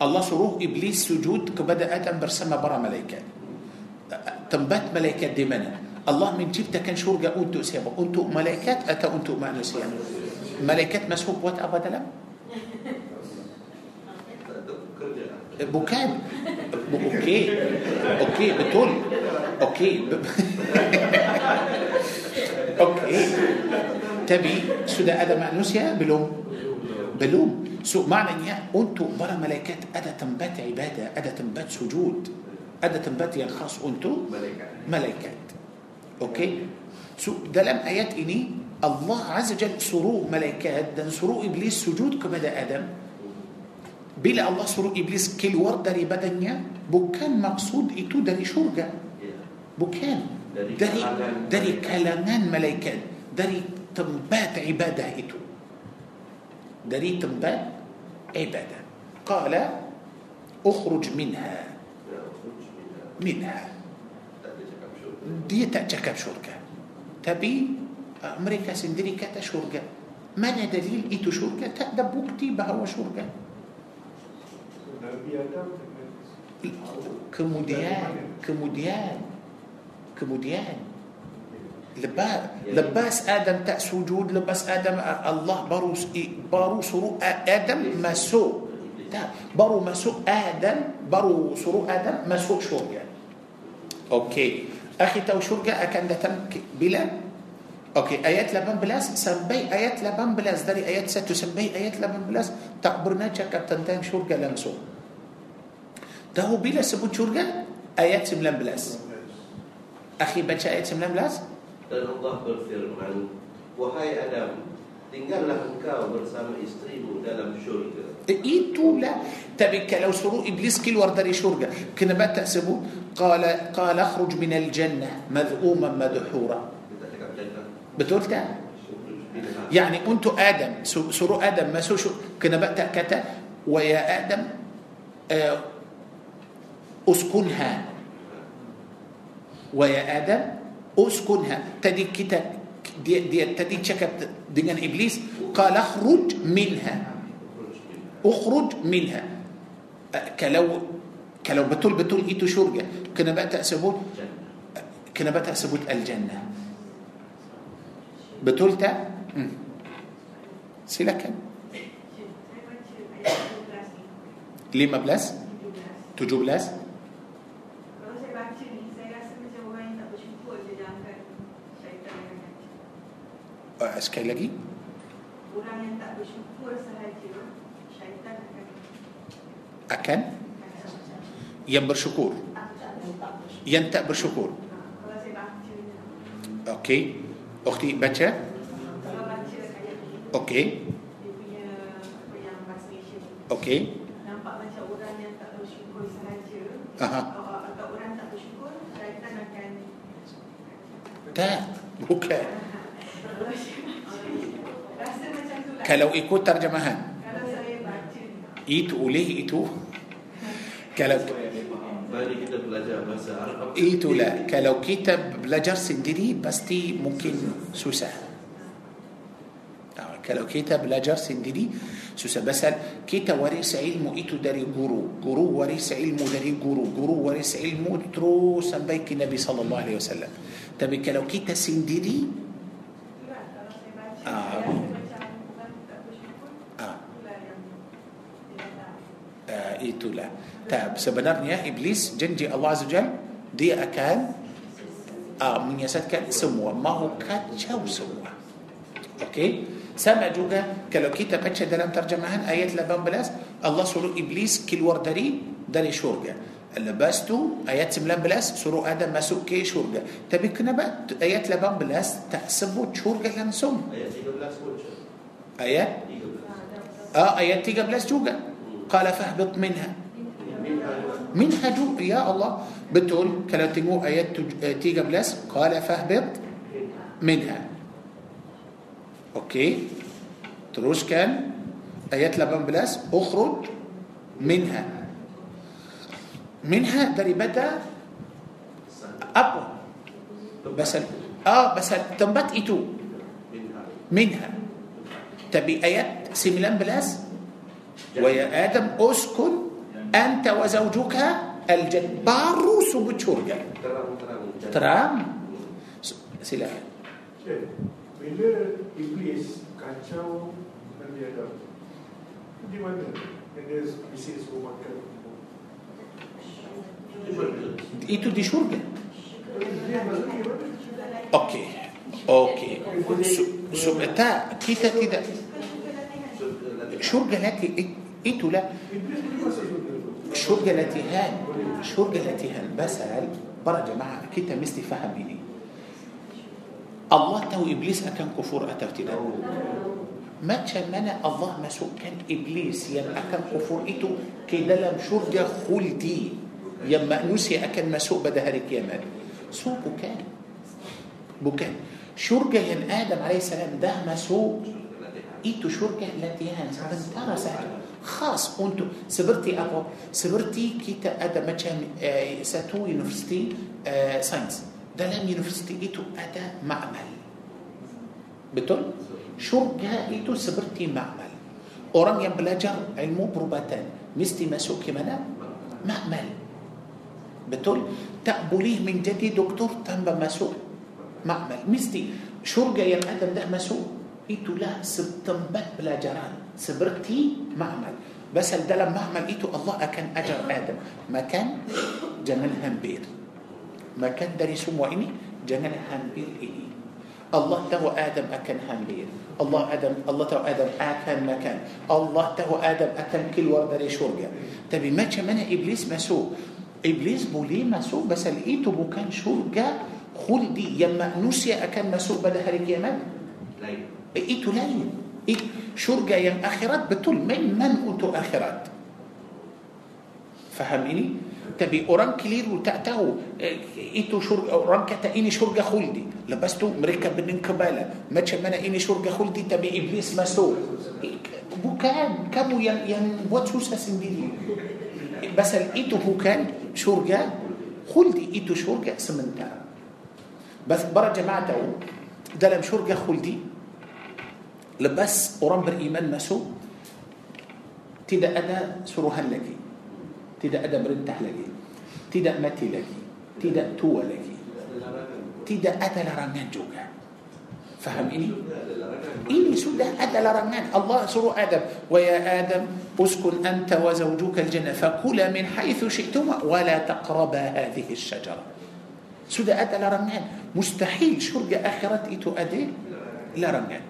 الله سروه ابليس سجود كبدا آدم برسمه برا ملائكات تنبت ملائكات دي منا. الله من جبته كان شو رجع انتو سيابا انتو ملائكات اتا انتو ما نسيان ملائكات مسوق وات ابدا لا بوكان أوكي. أوكي بتول أوكي. Okay. Tapi sudah ada manusia? Belum. Belum. So maknanya untuk para malaikat ada tempat ibadah ada tempat sujud ada tempat yang yang khas untuk? malaikat okay. So dalam ayat ini الله عز وجل suruh malaikat dan suruh Iblis sujud kepada Adam. Bila Allah suruh iblis keluar dari badannya, bukan maksud itu dari syurga. Bukan. Dari dari kalangan malaikat. dari tempat ibadah itu dari tempat ibadah qala ukhruj minha minha. dia tak cakap syurga tapi uh, mereka sendiri kata syurga mana dalil itu syurga tak ada bukti bahawa syurga kemudian kemudian kemudian. Lepas lepas Adam tak sujud lepas Adam Allah baru baru suruh Adam masuk. Tak baru masuk Adam baru suruh Adam masuk syurga. Okey. Akhi tahu syurga akan datang bila okey ayat 18 sampai ayat 18 dari ayat 1 sampai ayat 18 tak pernah cakap tentang syurga langsung tahu bila sebut syurga ayat 19 Akhi baca ayat 19 Dan Allah berfirman, Wahai Adam, tinggallah engkau bersama istrimu dalam syurga. Itulah Tapi kalau suruh iblis keluar dari syurga Kenapa tak sebut Qala, qala akhruj min al-jannah Madhuman madhura jannah. Ukhruj minha. يعني أنت آدم سورة آدم ما سو شو كنا بقى كتا ويا آدم أسكنها ويا آدم أسكنها تدي كتا دي, دي تدي شكت dengan إبليس قال اخرج منها. اخرج منها كلو كلو بتول بتول إيتو شرقة كنا بقى تأسبون Jannah. كنا بقى تأسبون الجنة بتول تا مم. silakan Saya baca ayat 12 ni, 15 17. 17 Kalau saya baca ni, saya rasa macam orang yang tak bersyukur je jangankan syaitan yang kacau. uh, sekali lagi Orang yang tak bersyukur sahaja, syaitan akan akan kacau. yang bersyukur yang tak bersyukur Kalau saya baca ni, okey ukhti baca kalau baca ayat ni, okey dia punya apa yang translation ni, okey nampak macam orang yang tak bersyukur sahaja, Aha. atau, atau orang tak bersyukur, syaitan akan tak bukan Kalau saya baca, rasa macam tu lah. kalau ikut terjemahan Kalau saya baca ni, itu oleh itu kalau Mari kita belajar bahasa Arab. itulah kalau kita belajar sendiri pasti mungkin susah Ah, kalau kita belajar sendiri susah pasal kita waris ilmu itu dari guru guru waris ilmu dari guru guru waris ilmu terus sampai ke Nabi sallallahu alaihi wasallam tapi kalau kita sendiri Itulah kalau saya baca Ah. saya rasa macam orang tak bersyukur ah, itulah yang dia tak ah, itulah tak sebenarnya iblis janji Allah azza wajal dia akan ah, menyesatkan semua mahu kacau semua okey sama juga kalau kita baca dalam terjemahan ayat 18 Allah suruh iblis keluar dari dari syurga lepas tu ayat 19 suruh Adam masuk ke syurga tapi kenapa ayat 18 tak sebut syurga langsung Ayat 13 pun. Ayat 13. آه آيات 13 juga قال فاهبط منها. منها جو يا الله. بتقول كلا تنقو آيات آه، 13 قال فاهبط منها. أوكي. تروش كان آيات 18 أخرج منها. منها dari bata apa بس آه بس itu Minha. منها. تبي آيات 19 ويا آدم أسكن أنت وزوجك الجنة بارو سبتشور ترام سلاح بلا إبليس كاتشاو Itu di surga. Oke, okay. oke. Okay. Sebentar, so, so, kita tidak. شرجة جلاتي إيه تولا شور جلاتي هان شور جلاتي هان بس برا جماعة أكيد تمستي فهم بيني الله تو إبليس أكان كفور اتو تلا ما تشمنا الله ما سوء كان إبليس يم أكان كفور إتو كده لم شور جل دي يم نسي أكن ما سوء بده هاري كيامات سوء بكان. بكان. شور آدم عليه السلام ده ما سوء bukan syurga yang itu latihan sementara saja khas untuk seperti apa seperti kita ada macam uh, satu universiti uh, sains dalam universiti itu ada ma'mal betul syurga itu seperti ma'mal orang yang belajar ilmu perubatan mesti masuk ke mana ma'mal betul tak boleh menjadi doktor tanpa masuk ma'mal mesti syurga yang Adam dah masuk itulah setempat pelajaran seperti ma'mal Basal dalam ma'mal itu Allah akan ajar Adam makan jangan hampir makan dari semua ini jangan hampir ini Allah tahu Adam akan hampir Allah Adam Allah tahu Adam akan makan Allah tahu Adam akan keluar dari syurga tapi macam mana iblis masuk iblis boleh masuk basal itu bukan syurga khuldi yang manusia akan masuk pada hari kiamat lain itu lain syurga yang akhirat betul memang untuk akhirat faham ini tapi orang keliru tak tahu itu syurga orang kata ini syurga khuldi lepas tu mereka bening kebala macam mana ini syurga khuldi tapi iblis masuk bukan kamu yang yang buat susah sendiri pasal itu bukan syurga khuldi itu syurga sementara bas para jemaah dalam syurga khuldi lepas orang beriman masuk tidak ada suruhan lagi tidak ada perintah lagi tidak mati lagi tidak tua lagi tidak ada larangan juga faham ini ini sudah ada larangan Allah suruh Adam wa ya Adam uskun anta wa zawjuka al-jannah fakula min haythu syi'tuma wa la taqraba hadhihi الشجرة sudah ada larangan mustahil syurga akhirat itu ada larangan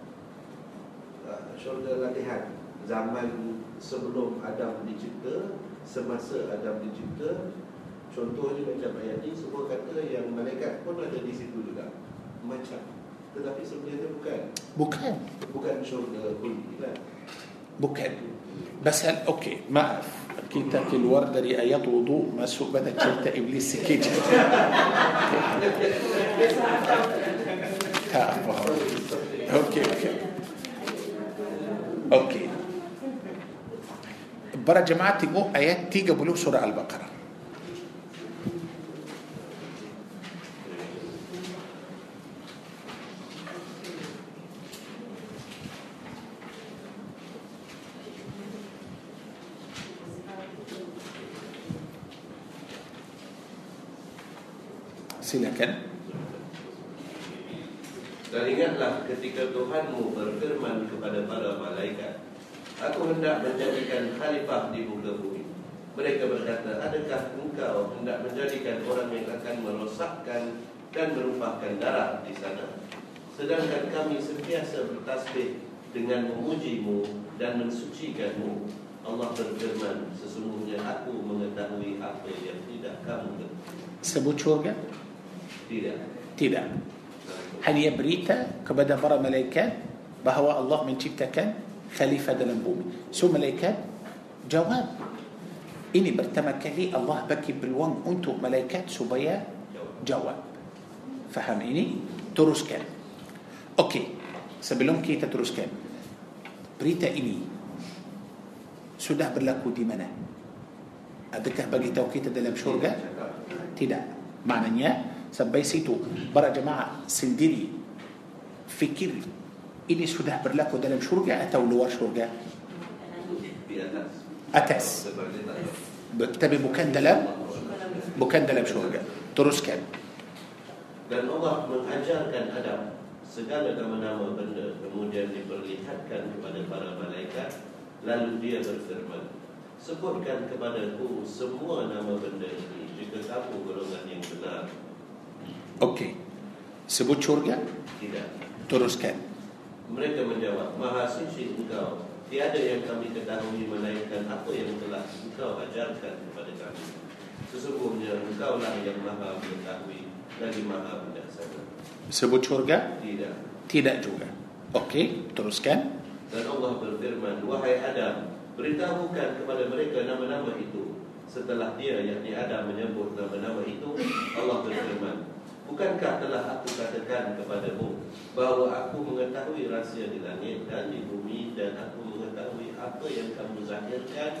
syurga latihan. Zaman sebelum Adam dicipta semasa Adam dicipta contohnya macam ayat ni semua kata yang malaikat pun ada di situ juga. Macam. Tetapi sebenarnya bukan. Bukan. Bukan syurga kulli kan bukan. Basal okey maaf. Kita keluar dari ayat wudu masuk pada cerita iblis sikit. Apa. Okey okey Okey. Para jemaah tengok ayat 30 surah Al-Baqarah. Silakan. Dan ingatlah ketika Tuhanmu berfirman kepada para malaikat Aku hendak menjadikan khalifah di muka bumi. Mereka berkata Adakah engkau hendak menjadikan orang yang akan merosakkan Dan merupakan darah di sana? Sedangkan kami sentiasa bertasbih Dengan memujimu dan mensucikanmu. Allah berfirman Sesungguhnya aku mengetahui apa yang tidak kamu Sebut syurga? Tidak. Tidak hanya berita kepada para malaikat bahawa Allah menciptakan khalifah dalam bumi. So malaikat jawab. Ini pertama kali Allah bagi peluang untuk malaikat supaya jawab. Faham ini? Teruskan. Okey. Sebelum kita teruskan. Berita ini sudah berlaku di mana? Adakah bagi tahu kita dalam syurga? Tidak. Maknanya sampai situ para jemaah sendiri fikir ini sudah berlaku dalam syurga atau luar syurga atas tapi bukan dalam bukan dalam syurga teruskan dan Allah mengajarkan Adam segala nama-nama benda kemudian diperlihatkan kepada para malaikat lalu dia berfirman sebutkan kepadaku semua nama benda ini jika kamu golongan yang benar Okey. sebut syurga Tidak. teruskan Mereka menjawab, Maha suci engkau. Tiada yang kami ketahui melainkan apa yang telah engkau ajarkan kepada kami. Sesungguhnya engkau lah yang maha mengetahui lagi maha bijaksana. sebut syurga Tidak. tidak juga okey teruskan Dan Allah berfirman, Wahai Adam, beritahukan kepada mereka nama-nama itu. Setelah dia, yakni Adam menyebut nama-nama itu, Allah berfirman, Bukankah telah aku katakan kepadamu bahawa aku mengetahui rahsia di langit dan di bumi dan aku mengetahui apa yang kamu zahirkan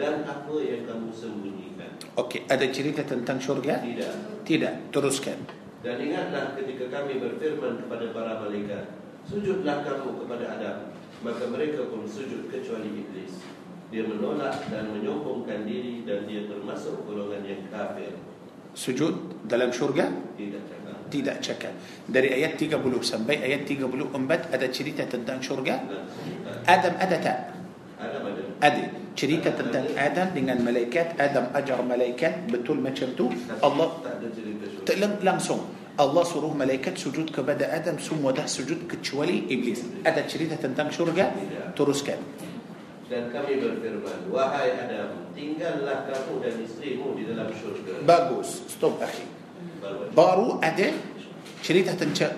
dan apa yang kamu sembunyikan. okey ada cerita tentang syurga Tidak. tidak teruskan Dan ingatlah ketika kami berfirman kepada para malaikat, Sujudlah kamu kepada Adam. Maka mereka pun sujud kecuali Iblis. Dia menolak dan menyombongkan diri dan dia termasuk golongan yang kafir. sujud dalam syurga Tidak. Tidak cakap dari ayat 30 sampai ayat 34 ada cerita tentang syurga Adam ada tak ada. cerita tentang Adam dengan malaikat Adam ajar malaikat betul macam tu Allah langsung Allah suruh malaikat sujud kepada Adam semua dah sujud kecuali iblis ada cerita tentang syurga teruskan Dan kami berfirman, Wahai Adam, tinggallah kamu dan istrimu di dalam syurga. bagus stop akhi بارو أدي شريتة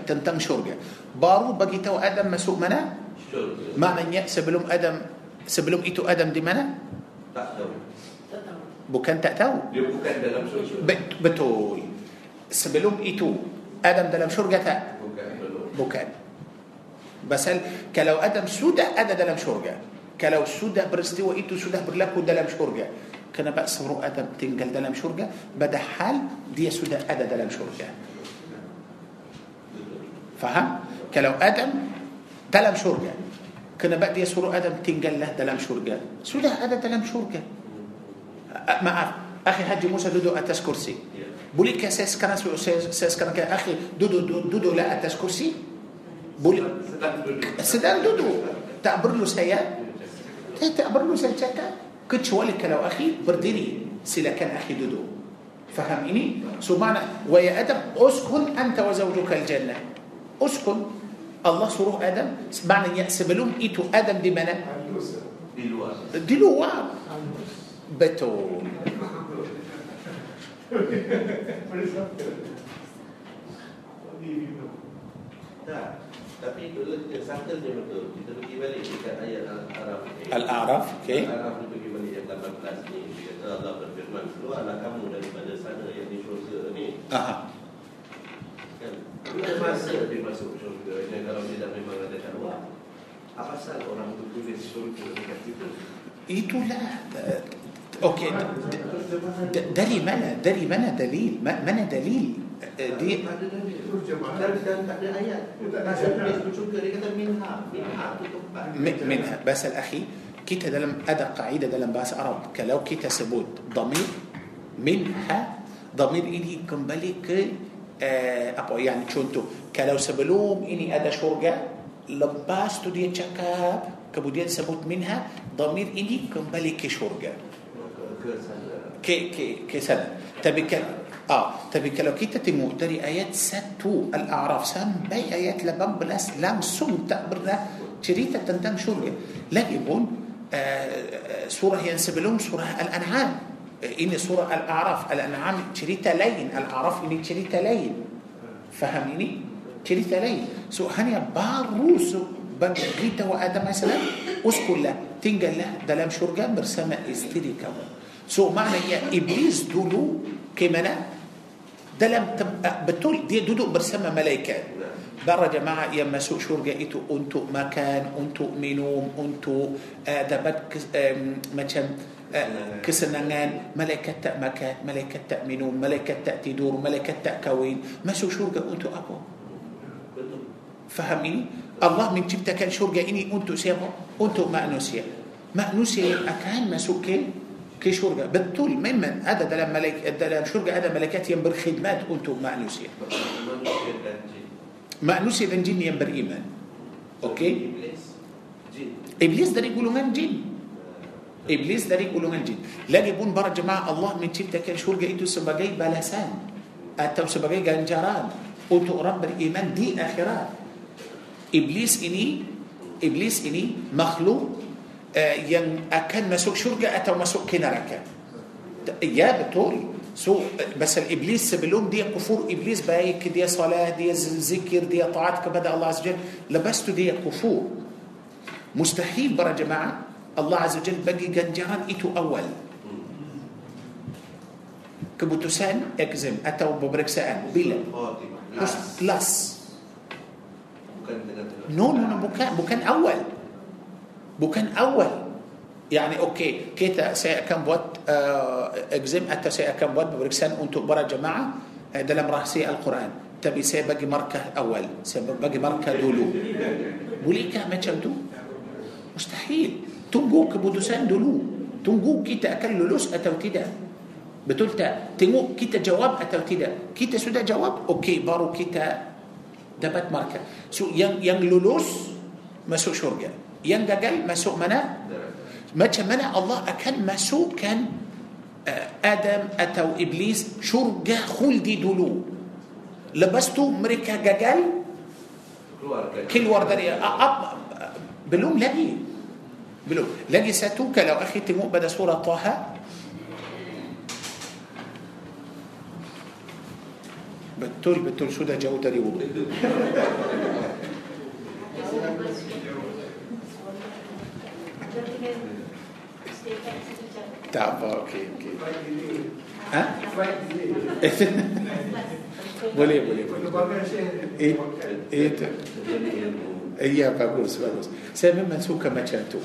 تنتم شرقة بارو بقيته أدم مسوء منا؟ ما من سبلوم أدم سبلوم إتو أدم دي منا؟ بكن تأتو. بتول سبلوم إتو أدم دلم شرقة بكن بس كلو أدم سودة أدم دلم شرقة كلو سودة برستي وإتو سودة برلكو دلم شرقة كان كنا بأس رؤى تنقل دلم شرقة بدأ حال دي سودة أدى دلم شرقة. فهم؟ كلو أدم دلم شرقة. كان بأس دي سورة أدم تنقل له دلم شرقة. سودة أدى دلم شرقة. مع أخي هاجي موسى دودو أتس كرسي. بولي كاسس كان سيس كان أخي دودو دودو لا أتس كرسي. بولي سدان دودو. تعبر له سيا. تعبر له سيا كنت شوالي كلو أخي برديني سلا كان أخي دودو. فهميني؟ سبحانه ويا أدم أسكن أنت وزوجك الجنة. أسكن. الله سروه أدم. معنى يأسبلون إيتو أدم دي منا دي لوا بتول Yeah. Tapi itu le- sangkanya betul. Kita pergi balik dekat ayat Al-Araf. ni. Al-A'raf okey Al-Araf ni pergi balik ayat 18 ni. Dia kata Allah berfirman, keluarlah kamu daripada sana yang di syurga ni. aha Kan? Ada masa dia masuk syurga. Ini kalau tidak memang ada luar. Apa pasal orang tu tulis syurga dekat situ? itulah eh, okey d- d- dari mana dari mana دي منها بس الأخي كيتا دلم أدا قاعدة دلم بس عرب كلو كيتا سبوت ضمير منها ضمير إني كمبالي كي أبو يعني شونتو كلو سبلوم إني أدا شورجا تو تدي تشكاب كبودين سبوت منها ضمير إني كمبالي كي كي كي كي سنة تبي آه طيب تبي كلو كيتة مؤتري آيات ستو الأعراف سام باي آيات لبن بلاس لام سم تأبرنا تريتا تنتم شوية لقبون آه، آه، سورة ينسب لهم سورة الأنعام. إني سورة الأعراف الأنعام تريتا لين الأعراف إني تريتا لين. فهميني؟ تريتا لين. سو هنيا باروس بن غيتا وآدم مثلا أسكن له تنقل له دلام شرقة برسامة إستريكا. سو معنى إبليس دولو كمنا dalam tem- ah, betul dia duduk bersama malaikat para jemaah yang masuk syurga itu untuk makan untuk minum untuk uh, dapat kes, um, macam uh, kesenangan malaikat tak makan malaikat tak minum malaikat tak tidur malaikat tak kahwin masuk syurga untuk apa. Faham ini? Allah menciptakan syurga ini untuk siapa? Untuk manusia. Manusia yang akan masuk ke كي شورجا بالطول ممن هذا دلم ملك دلم شرجة هذا ملكات ينبر خدمات أنتم مع نوسيا مع نوسيا الجن ينبر إيمان. أوكي؟ إبليس ده يقولوا من جن؟ إبليس ده يقولوا من جن. لا يبون برا جماعة الله من تبت كان شرجة إنتوا سبجاي بلسان. أتوا سبجاي جنجران أنتوا رب الإيمان دي آخرة. إبليس إني إبليس إني مخلوق ين أكن مسوك شرقة أتو مسوك كنركة يا بتول سو بس الإبليس بلوم دي كفور إبليس بايك دي صلاة دي ذكر دي طاعات كبدأ الله عز وجل. لبست دي كفور مستحيل برا جماعة. الله عز وجل بقي جنجان إتو أول. كبوتوسان أكزم أتو ببركسان بلا. بلس نو نو نو بوكان بوكان أول. بو كان أول. يعني أوكي كيتا سي كم بوت اكزيم آه، اتا سي كم بوت بريكسان أنتو برا جماعة Ah, dalam Rahsia القرآن. Tapi saya bagi markah awal saya bagi markah dulu. Boleh ke macam itu mustahil. Tengok keputusan dulu. Tengok kita akan lulus atau tidak betul tak tengok kita jawab atau tidak kita sudah jawab? Okay baru kita dapat markah so yang yang lulus masuk syurga yang gagal masuk mana macam mana Allah akan masukkan uh, Adam atau Iblis syurga khuldi dulu lepas tu mereka gagal keluar dari uh, uh, belum lagi belum lagi satu kalau akhi tengok pada surah Taha betul betul sudah jauh dari wudu tak apa okey okey ha boleh boleh boleh Eh, itu. Iya bagus bagus. Saya memang suka macam tu.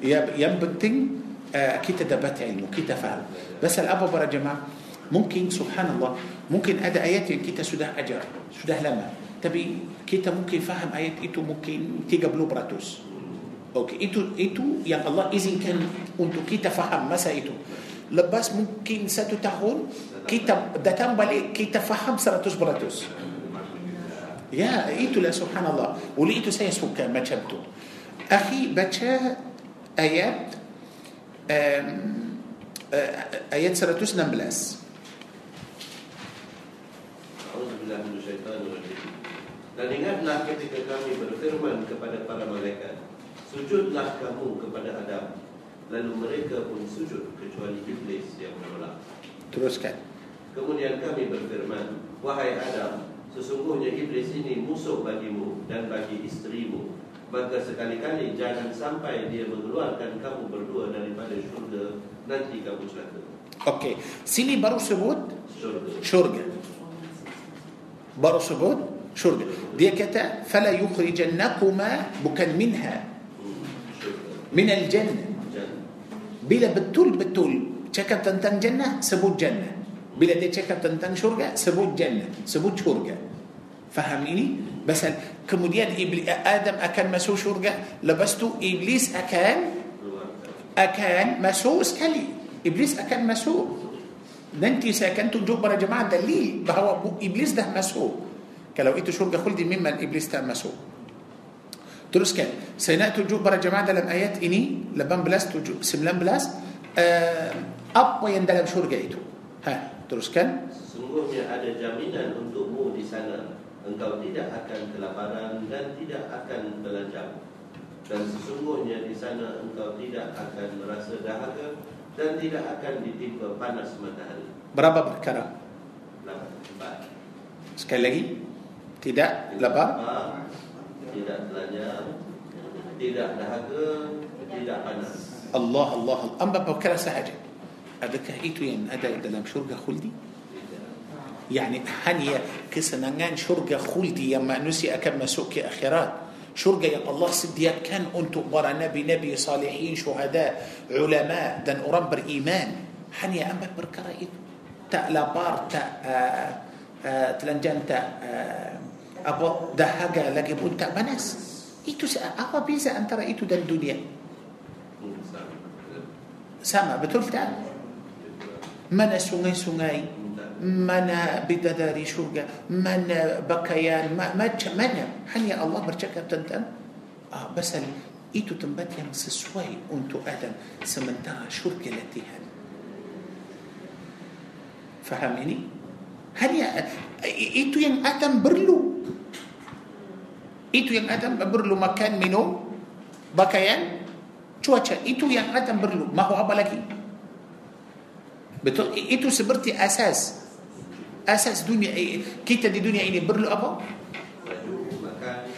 Ya, yang penting uh, kita dapat ilmu, kita faham. Pasal apa para jemaah? Mungkin subhanallah, mungkin ada ayat yang kita sudah ajar, sudah lama. Tapi kita mungkin faham ayat itu mungkin 30%. Okey, itu itu yang Allah izinkan untuk kita faham masa itu. Lepas mungkin satu tahun kita datang balik kita faham 100%. Ya, itulah subhanallah. Oleh itu saya suka macam tu. Akhi baca ayat um, uh, ayat 116. Auzubillah minasyaitanirrajim. Dan ingatlah ketika kami berfirman kepada para malaikat, sujudlah kamu kepada Adam. Lalu mereka pun sujud kecuali iblis yang menolak. Teruskan. Kemudian kami berfirman, wahai Adam, sesungguhnya iblis ini musuh bagimu dan bagi istrimu. Maka sekali-kali jangan sampai dia mengeluarkan kamu berdua daripada syurga, nanti kamu celaka. Okey, sini baru sebut Syurga. syurga. Baru sebut syurga. Dia kata فلا يخرجنكما bukan منها, من الجنة. Pula betul betul. Cakap tentang جنة sebut جنة. Bila dia cakap tentang syurga sebut جنة. Sebut syurga. Faham ini? Lepas kemudian Ibli Adam akan masuk syurga. Lepas itu Iblis akan أكان مسو سكلي إبليس أكان مسو. ننتي ساكن ساكنتو جبر جماعة دليل. بهو إبليس ده مسو. كلو إتو شرقة خلدي ممن إبليس ده مسو. Teruskan. Saya nak tunjuk para jemaah dalam ayat ini 18 tujuh- 19 uh, apa yang dalam syurga itu. Ha, teruskan. Sesungguhnya ada jaminan untukmu di sana. Engkau tidak akan kelaparan dan tidak akan telanjang. Dan sesungguhnya di sana engkau tidak akan merasa dahaga dan tidak akan ditimpa panas matahari. Berapa perkara? Lapan. Sekali lagi. Tidak lapar. tidak belajar, tidak dahaga, tidak panas. Allah Allah Allah. Amba bukara sahaja. Adakah itu yang ada dalam syurga khuldi? يعني هني كسنان شرقة خلدي يا نسي أكم مسوك يا أخيرات شرقة يا الله سديات كان أنتم برا نبي نبي صالحين شهداء علماء دن أرمبر إيمان هني أم بركرا إيه تا لا بار تا آآ تا apa dahaga lagi pun tak panas itu apa beza antara itu dan dunia Hmm, sama. betul tak mana sungai-sungai mana bidadari syurga mana pakaian ma- macam mana hanya Allah bercakap tentang ah, pasal itu tempat yang sesuai untuk Adam sementara syurga latihan faham ini Hanya eh, itu yang Adam perlu. Itu yang Adam perlu makan, minum, pakaian, cuaca. Itu yang Adam perlu. Mahu apa lagi? Betul. Itu seperti asas. Asas dunia eh, kita di dunia ini perlu apa?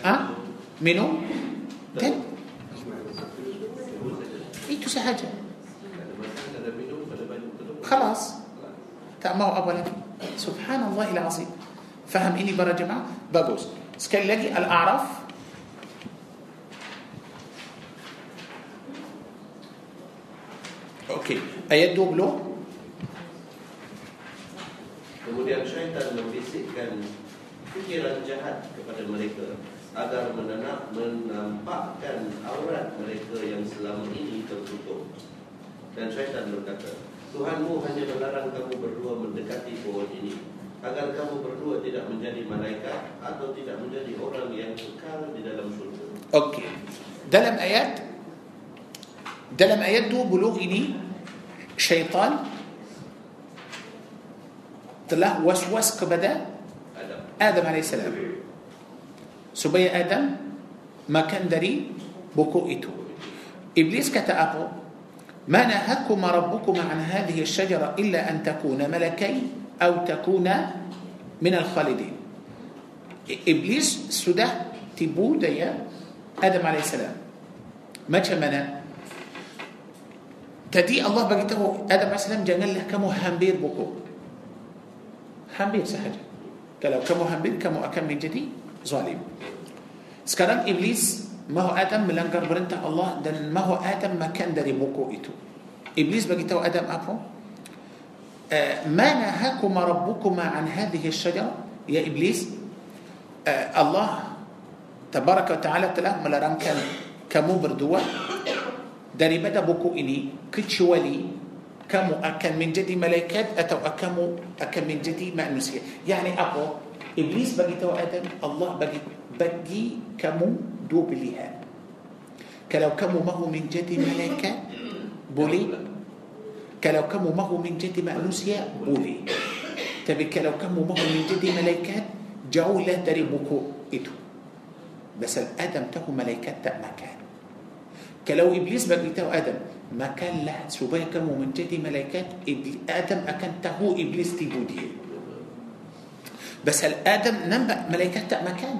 Ah, ha? minum, dan itu sahaja. Kelas. Tak mau apa lagi? Subhanallah azim faham ini para jemaah bagus sekali lagi al-a'raf Okey, ayat 20 Kemudian syaitan membisikkan fikiran jahat kepada mereka agar menanak, menampakkan aurat mereka yang selama ini tertutup. Dan syaitan berkata, Tuhanmu hanya melarang kamu berdua mendekati pohon ini agar kamu berdua tidak menjadi malaikat atau tidak menjadi orang yang kekal di dalam surga. Okey. Dalam ayat dalam ayat 20 ini syaitan telah was-was kepada Adam. Adam AS supaya Adam makan dari buku itu Iblis kata apa ما نهاكما ربكما عن هذه الشجرة إلا أن تكونا ملكين أو تكونا من الخالدين إبليس sudah tipu daya Adam AS macam mana tadi Allah bagi tahu Adam AS janganlah kamu hampir buku hampir sahaja kalau kamu hampir kamu akan menjadi zalim sekarang iblis ما هو آدم من لنجر برنته الله. دن ما هو آدم مكان داري موكو ايتو إبليس بقيت آدم أبو. آه ما نهاكما ربكما عن هذه الشجرة؟ يا إبليس. آه الله تبارك وتعالى تلاه ملاران كان كمو بردوة. داري بدا بوكو إني كتشوالي. كمو أكن من جدي ملايكات. أتو أكمو أكن من جدي ما يعني أبو إبليس بقيت آدم. الله بقي بجي كمو دوبلها كلو كم ما هو من جد ملكة بولي. كلو كم ما هو من جد مأنوسيا بولي. تبي كلو كم ما هو من جد ملكة جو لا تربكو إتو بس الآدم تهو ملكة كان كلو إبليس بقي آدم ما كان لا سبايا كم من جد ملكة آدم أكن تهو إبليس تبودي بس الآدم نبأ ملكة مكان.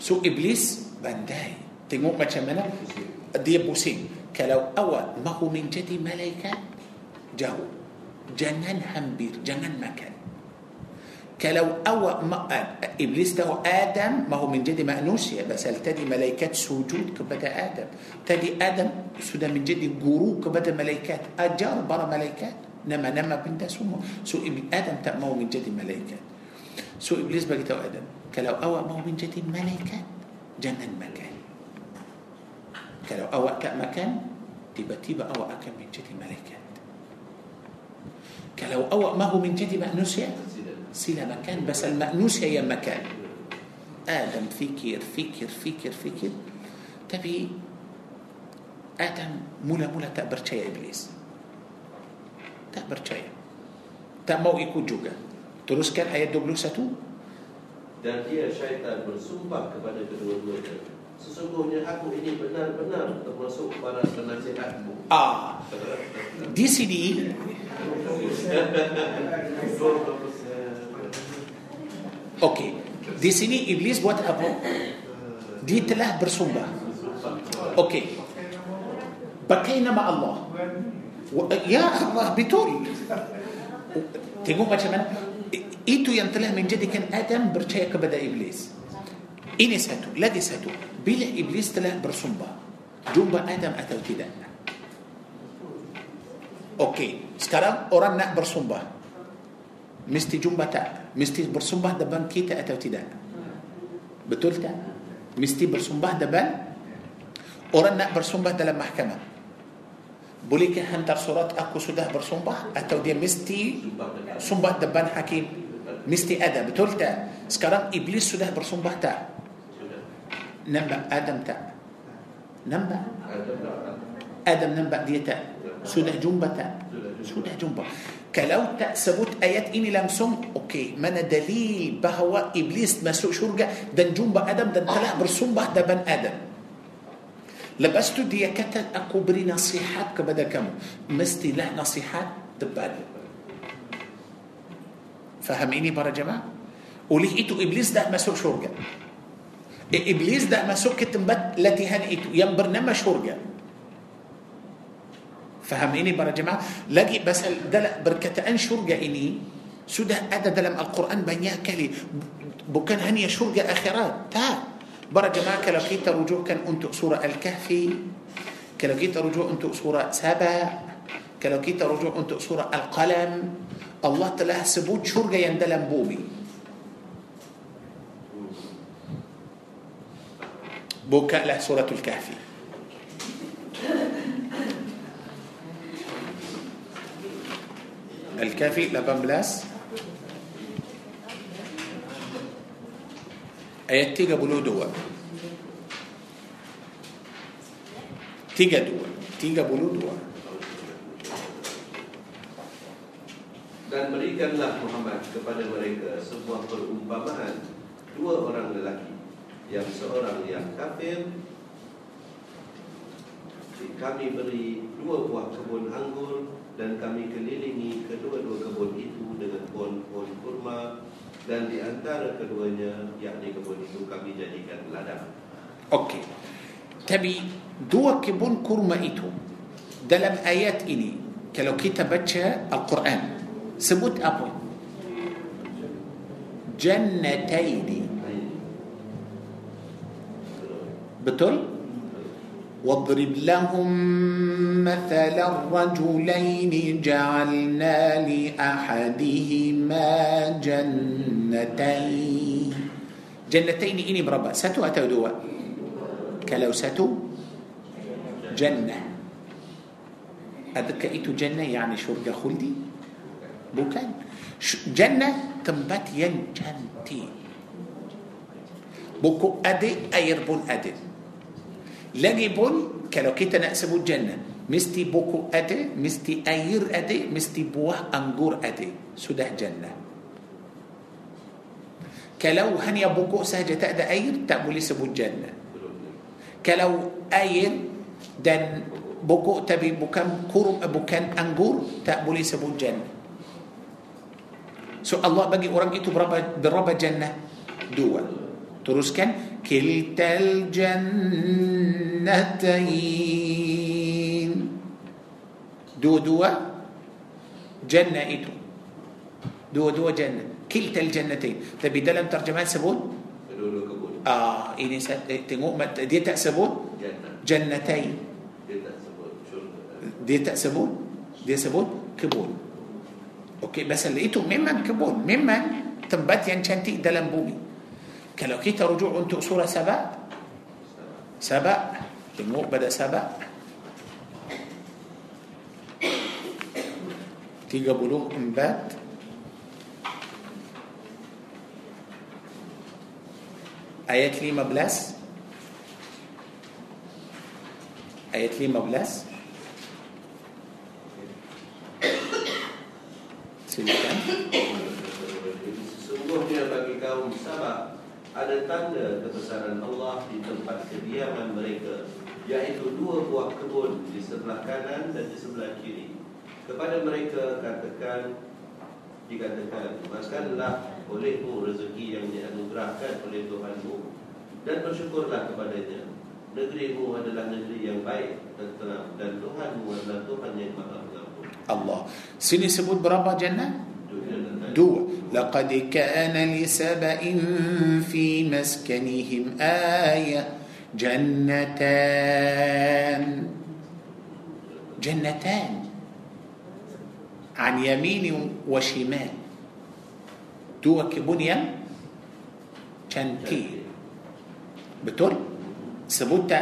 سو إبليس بانداي ما قشمنا دي بوسين كلو أوى ما هو من جدي ملايكة Jauh jangan hampir jangan makan kalau awak mahu Iblis tahu Adam mahu menjadi manusia pasal tadi malaikat sujud kepada Adam tadi Adam sudah menjadi guru kepada malaikat ajar para malaikat nama-nama benda semua so Adam tak mahu menjadi malaikat so Iblis bagitahu Adam kalau awak mahu menjadi malaikat Jangan makan Kalau awak tak makan Tiba-tiba awak akan menjadi malaikat Kalau awak mahu menjadi manusia sila makan Basal manusia yang makan Adam fikir, fikir, fikir, fikir Tapi Adam mula-mula tak percaya Iblis Tak percaya Tak mau ikut juga Teruskan ayat 21 Dan dia syaitan bersumpah kepada kedua-duanya Sesungguhnya aku ini benar-benar termasuk para penasihatmu Ah, di sini Okey. Di sini iblis buat apa? Dia telah bersumpah. Okey. Pakai nama Allah. Ya Allah betul. Tengok macam mana itu yang telah menjadikan Adam percaya kepada iblis. Ini satu, lagi satu. Bila iblis telah bersumpah, jumpa Adam atau tidak? Okey, sekarang orang nak bersumpah. Mesti jumpa tak? Mesti bersumpah depan kita atau tidak? Betul tak? Mesti bersumpah depan orang nak bersumpah dalam mahkamah. Bolehkah hantar surat aku sudah bersumpah atau dia mesti sumpah depan hakim? مستي آدم بتولتا سكران إبليس سده برسوم بحتا. نبا آدم تا. نبا آدم نبا ديتا. سده جنبة سده جنبة كلو تأسبوت آيات إني لمسون أوكي. من دليل بهو إبليس ما سوء شرقة دن جنبة آدم دن تلا برسوم بحدة بن آدم. لبستو ديكتا. أكو بري نصيحات كبدا كمو مستي لا نصيحات دبادي فهميني بره يا جماعة. وليه إيتو إبليس ده مسوق شرجة. إبليس ده مسوق كتمبات التي هنئته يم برنما شرجة. فهميني بره يا جماعة. لقي بس ده بركت أن شرجة إني سودة أدى دلم القرآن بنيا كلي. بوكان هني شرجة آخرات تا. برا جماعة كلاقيت رجوع كان أنتو سورة الكهفي. كلاقيت رجوع أنتو سورة سبا. كلاقيت رجوع أنتو سورة القلم. Allah telah sebut syurga yang dalam bumi. Bukalah suratul Kahfi. الكافي 18 ayat 32 32 32 Dan berikanlah Muhammad kepada mereka sebuah perumpamaan Dua orang lelaki Yang seorang yang kafir Kami beri dua buah kebun anggur dan kami kelilingi kedua-dua kebun itu dengan pohon-pohon kurma dan di antara keduanya yakni kebun itu kami jadikan ladang. Okey. Tapi dua kebun kurma itu dalam ayat ini kalau kita baca Al-Quran sebut apa? Jannataini. Betul? واضرب لهم مثل الرجلين جعلنا لأحدهما جنتين جنتين إني بربا ستو أتو دوا كلو ستو جنة أذكى جنة يعني شرق خلدي bukan jannah tempat yang cantik buku adik air pun ada lagi pun kalau kita nak sebut jannah mesti buku ada mesti air ada mesti buah anggur ada sudah jannah kalau hanya buku saja tak ada air tak boleh sebut jannah kalau air dan buku tapi bukan kurum bukan anggur tak boleh sebut jannah so Allah bagi orang itu berapa berapa jannah dua teruskan دو دو جنة إتو دو دو جنة كلتا الجنتين تبي dalam terjemahan sebut آه ini tengok dia tak sebut jannatain dia tak sebut dia sebut kebun أوكي بس لقيته ممن كبون ممن تنبت يعني ينشنتي دلمبومي كلو كيتا رجوع انت صورة سبأ. سبأ. دمو بدأ سبأ. تي بلوغ انبات آيات لي مبلس؟ آيات لي مبلس؟ Silakan. Sesungguhnya bagi kaum Sabah ada tanda kebesaran Allah di tempat kediaman mereka yaitu dua buah kebun di sebelah kanan dan di sebelah kiri. Kepada mereka katakan dikatakan makanlah olehmu rezeki yang dianugerahkan oleh Tuhanmu dan bersyukurlah kepadanya. Negerimu adalah negeri yang baik dan dan Tuhanmu adalah Tuhan yang maha Allah sini sebut berapa jannah? دو لقد كان لسبأ في مسكنهم آية جنتان جنتان عن يمين وشمال دو كبنيا شنتي بتقول سبوت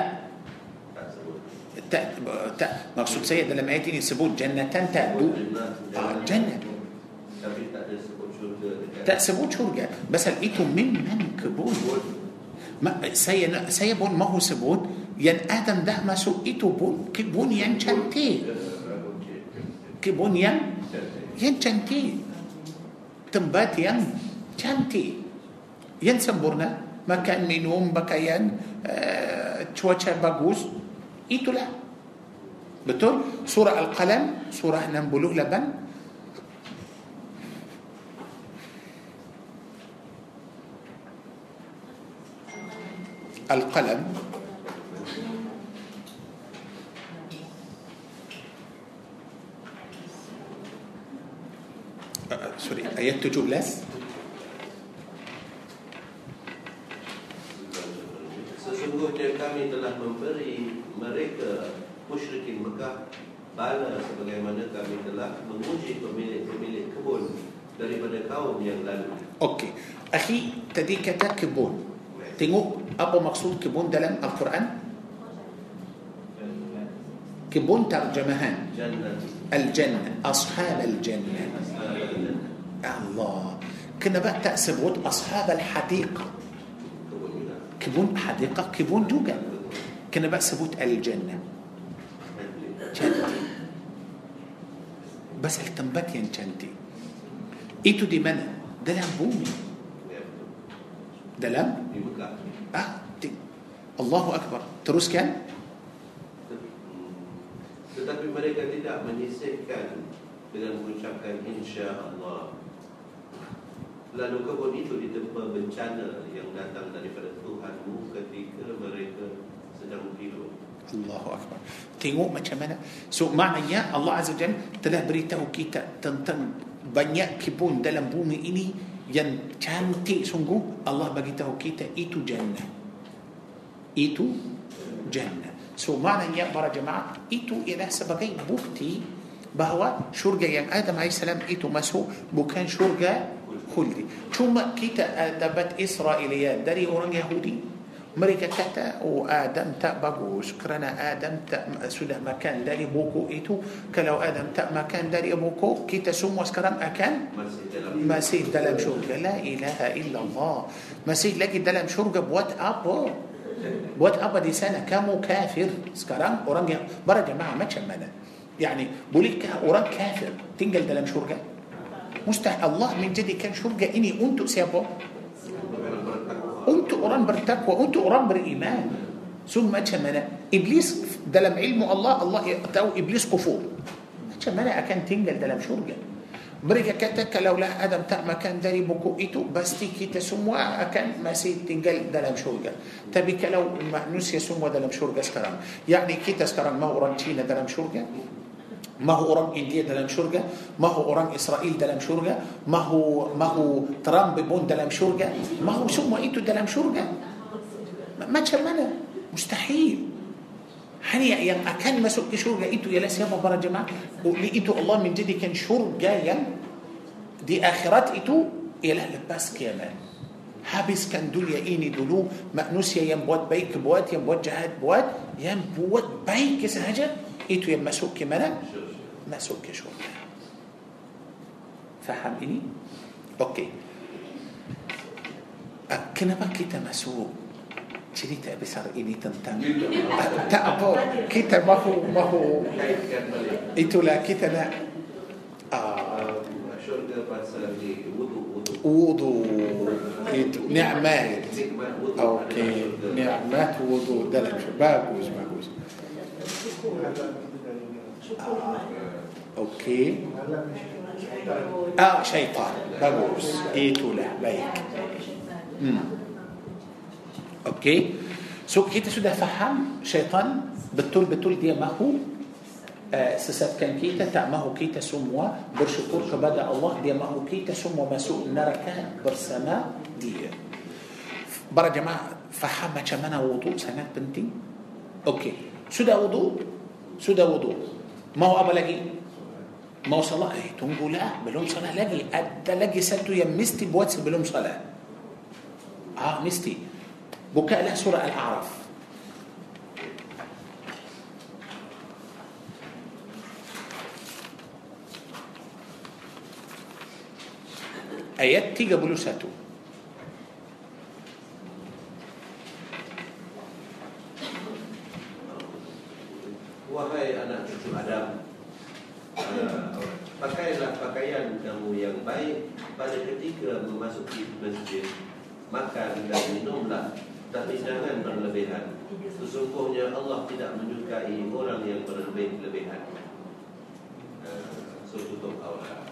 مقصود سيد لما ياتي يسبوا الجنه جنة آه الجنه تأسبوا شورجا بس لقيته من من كبود ما سيبون ما هو سبود ين آدم ده ما سوئته بون كبون ين شنتي كبون ين ين شنتي تنبات ين شنتي ين سبورنا ما كان منهم بكيان آه، تشوتشا باغوس. إيتو لا. Betul? Surah Al-Qalam, surah 68. القلم آه، سوري آيات 17 Sesungguhnya kami telah memberi mereka musyrikin Mekah bala sebagaimana kami telah menguji pemilik-pemilik kebun daripada kaum yang lalu. Okey. Akhi, tadi kata kebun. Tengok apa maksud kebun dalam Al-Quran? Kebun terjemahan. Jannah Al-Jannah. Ashab Al-Jannah. Allah. Kenapa tak sebut Ashab Al-Hadiqah? kebun juga. Kebun Hadiqah, kebun juga. Kenapa sebut Al-Jannah? Bas tempat yang cantik. Itu di mana? Dalam bumi. Dalam ah, di, Allahu Akbar. Teruskan. Tetapi mereka tidak menyisihkan dengan mengucapkan insya Allah. Lalu kebun itu ditempa bencana yang datang daripada Tuhanmu ketika mereka sedang tidur. Allahu Akbar. Tengok macam mana. So maknanya Allah Azza Jal telah beritahu kita tentang banyak kebun dalam bumi ini yang cantik sungguh Allah bagi tahu kita itu jannah. Itu jannah. So maknanya para jemaah itu ialah sebagai bukti bahawa syurga yang Adam AS itu masuk bukan syurga khuldi. Cuma kita uh, dapat Israiliyat dari orang Yahudi mereka kata oh Adam tak bagus kerana Adam tak sudah makan dari buku itu kalau Adam tak makan dari buku kita semua sekarang akan Masih dalam syurga la ilaha illallah masih lagi dalam syurga buat apa buat apa di sana kamu kafir sekarang orang yang para jemaah macam mana يعني bolehkah orang kafir tinggal dalam syurga mustahil Allah menjadikan syurga ini untuk siapa أنت قرآن بالتقوى أنت قرآن بالإيمان ثم تمنى إبليس ده لم علمه الله الله يقتو إبليس كفور. تمنى أكان تنجل ده لم شرجة. مريكا كتك لو لا أدم تأ ما كان داري بكو إتو بس تيكي تسموا أكان ما سيد تنجل ده لم شرجة. تبك لو ما نسي سموا ده لم شرجة سكرام يعني كي تسكرام ما قرآن تينا ده لم شرجة؟ ما هو أوران إنديا دلم شرجة ما هو أوران إسرائيل دلم شرجة ما هو ما هو ترامب بون دلم شرجة ما هو شو ما إيتو دلم شرجة ما تشمله مستحيل. هني يا أكان ما سوك شرجة إيتو يلا سيما برا جماعة؟ وإيتو الله من جدي كان شرجة دي آخرات إيتو يلا لباس كمان حابس كان دنيا إيني دولو مانوسيا يا بوات بيك بوات يا بوات جهاد بوات يا بوات بيك سهجة إيتو يا مسوك كمان مسئول که شد فهم اینی؟ اوکی کنبا کتا مسئول چریتا بسر اینی تن تن تا اپو کتا مهو مهو ایتو لا کتا لا. آه. وضوء. نعمات. أوكي. نعمات وضوء. دلك شباب وزباب وزباب آه. أوكي. آه شيطان. بابوس. ايتو له. بيك أوكي. سو كيت سودا فهم؟ شيطان. بتول بتول دي ما هو؟ آه، سسات كان كيتا تا ما هو كيتا سموا برش كورك بدا الله. دي ما هو كيتا سموا ما سوء نركا برسما دي. برا جماعة فهم كمانا وضوء. سنات بنتي؟ أوكي. سودا وضوء؟ سودا وضوء؟ ما هو أبا لقي ما وصل إيه تونجو لا بلوم صلاة. لاجي أدى لاجي سلتو مستي بواتس بلوم صلاة. آه مستي. بكاء لها سورة الأعراف. آيات تيجا بلو ساتو. وهي أنا تجو أدام uh, Pakailah pakaian kamu yang baik Pada ketika memasuki masjid Makan dan minumlah Tapi jangan berlebihan Sesungguhnya Allah tidak menyukai orang yang berlebih-lebihan uh, So tutup aurat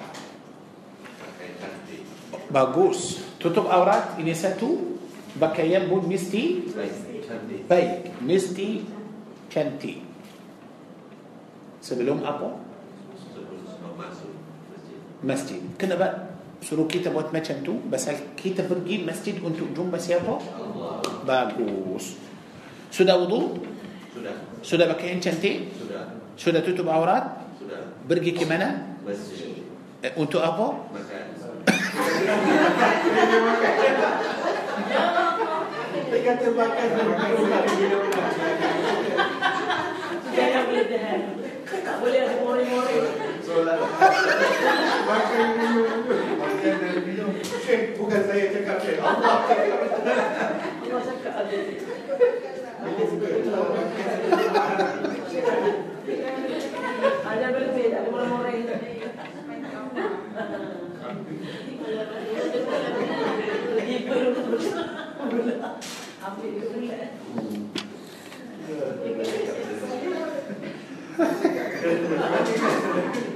Pakai cantik Bagus. Tutup aurat ini satu. Pakaian pun mesti Baik, cantik baik. Mesti cantik. Sebelum apa? مسجد. كنا بقى سرو كتاب وات ماتشنتو بس الكتاب برجي مسجد انتو جون بس يابا باجوس. سودا وضو؟ Sudah. Sudah pakaian cantik sudah. Tutup aurat? Pergi ke mana masjid untuk apa? Makan. Makan minum Makan dan minum Eh bukan saya cakap eh Allah Allah cakap ada. Ada berbeza, ada mori-mori. Pergi perlu Ambil dulu lah. Ah,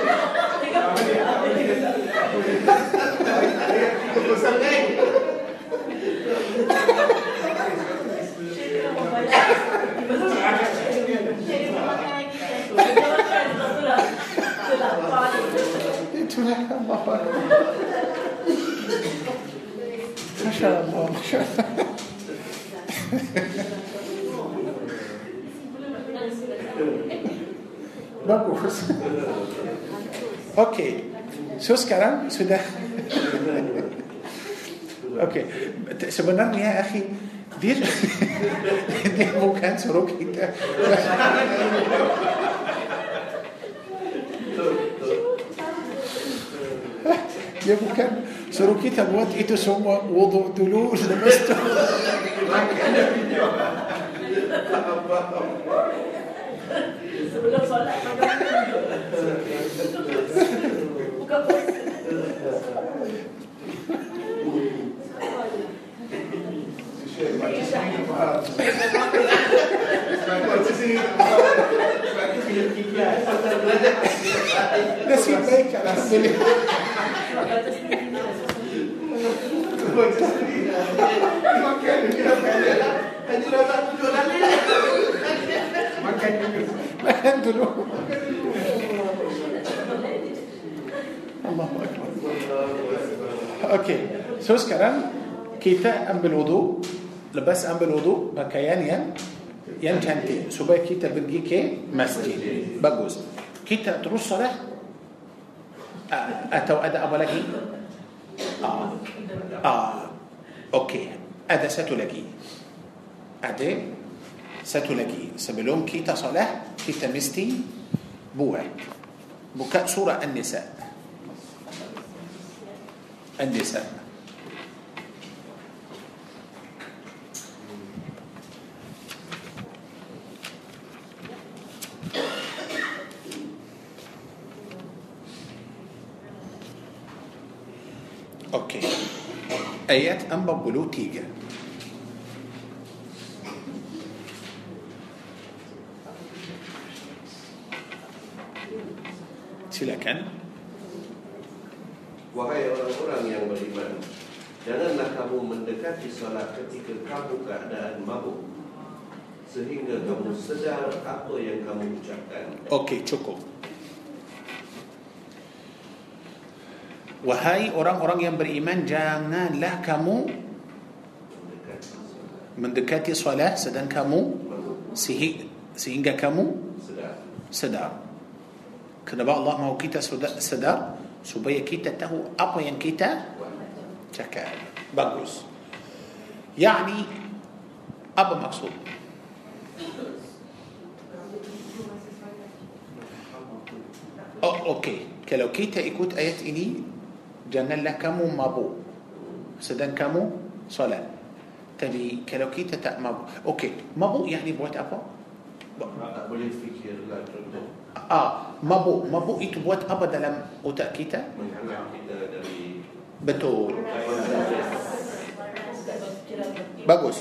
Allah. Bagus. Okey. So sekarang sudah Okey. Sebenarnya akhi dia dia bukan suruh kita dia bukan سرو كي تبوات إتو سوما وضو دلول لبستو Thank you. Minum makan dulu Allahu Akbar Okey so sekarang kita ambil wudu lepas ambil wudu pakaian yang يعني kan ke supaya kita pergi ke? Masjid. Pergi terus kita terus salat atau ada apa lagi ah. Ah. Okey. Ada satu lagi Ada satu lagi sebelum kita salat kita mesti buat. Baca سورة النساء. النساء. Ayat 43. Silakan. Wahai orang-orang yang beriman Janganlah kamu mendekati solat ketika kamu keadaan mabuk Sehingga kamu sedar apa yang kamu ucapkan Okey, cukup. Wahai orang-orang yang beriman Janganlah kamu Mendekati solat Sedang kamu Sehingga kamu Sedar Kenapa Allah mahu kita sedar Supaya kita tahu apa yang kita Cakap Bagus Yani Apa maksud Oh, Okey Kalau kita ikut ayat ini janganlah kamu mabuk. Sedang kamu salat. Tapi kalau kita tak mabuk. Okey. Mabuk يعني buat apa? Ah mabuk mabuk itu buat apa dalam atau kita betul bagus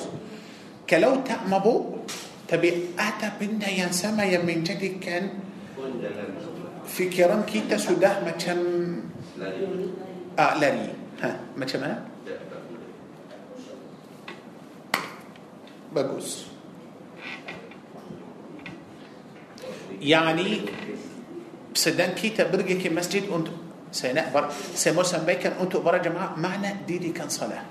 kalau tak mabuk? تبي أتا بنا ينسما يمين جدي كان في كرام كيتا سوداه ما كان آه، أعلني ها ما شاء الله بقوس. يعني سدان كيتا برجي كي مسجد أنت سيناء بر سيموسى بيكن أنت برا جماعة معنى ديدي كان صلاة.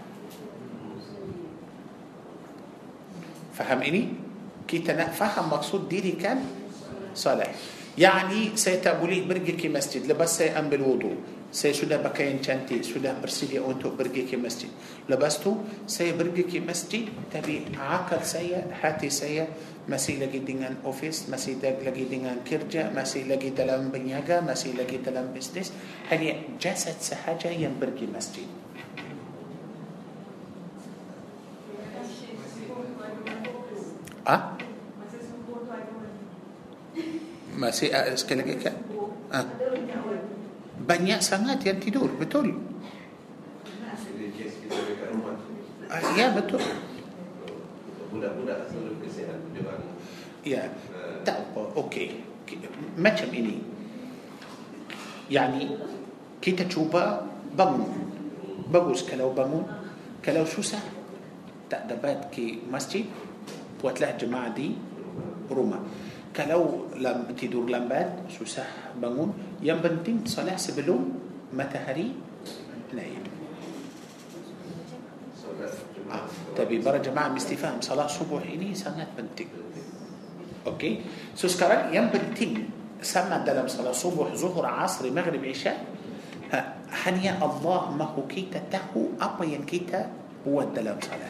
فهم إني كيتا نفهم مقصود ديدي كان صلاة. Pergi ke masjid lepas saya ambil wudu. Saya sudah pakaian cantik, sudah bersedia untuk pergi ke masjid. Lepas tu saya pergi ke masjid tapi akal saya, hati saya masih lagi dengan office, masih lagi dengan kerja, masih lagi dalam berniaga, masih lagi dalam bisnes. Hanya jasad sahaja yang pergi masjid. Ah? Masa subuh tu ada orang. Masih uh, sekali lagi kan? Ah. Banyak sangat yang tidur, betul. Ah, ya betul. Budak-budak Ya, tak apa. Okey. Macam ini. Yani kita cuba bangun. Bagus kalau bangun. Kalau susah tak dapat ke masjid, buatlah jemaah di rumah. Kalau lam, tidur lambat, susah bangun. Yang penting salat sebelum matahari naik. Solat Ah, tapi para jemaah mesti faham salat subuh ini sangat penting. Okey. So sekarang yang penting sama dalam salat subuh, zuhur, asr, maghrib, isya ha, hanya Allah mahu kita tahu apa yang kita buat dalam salat.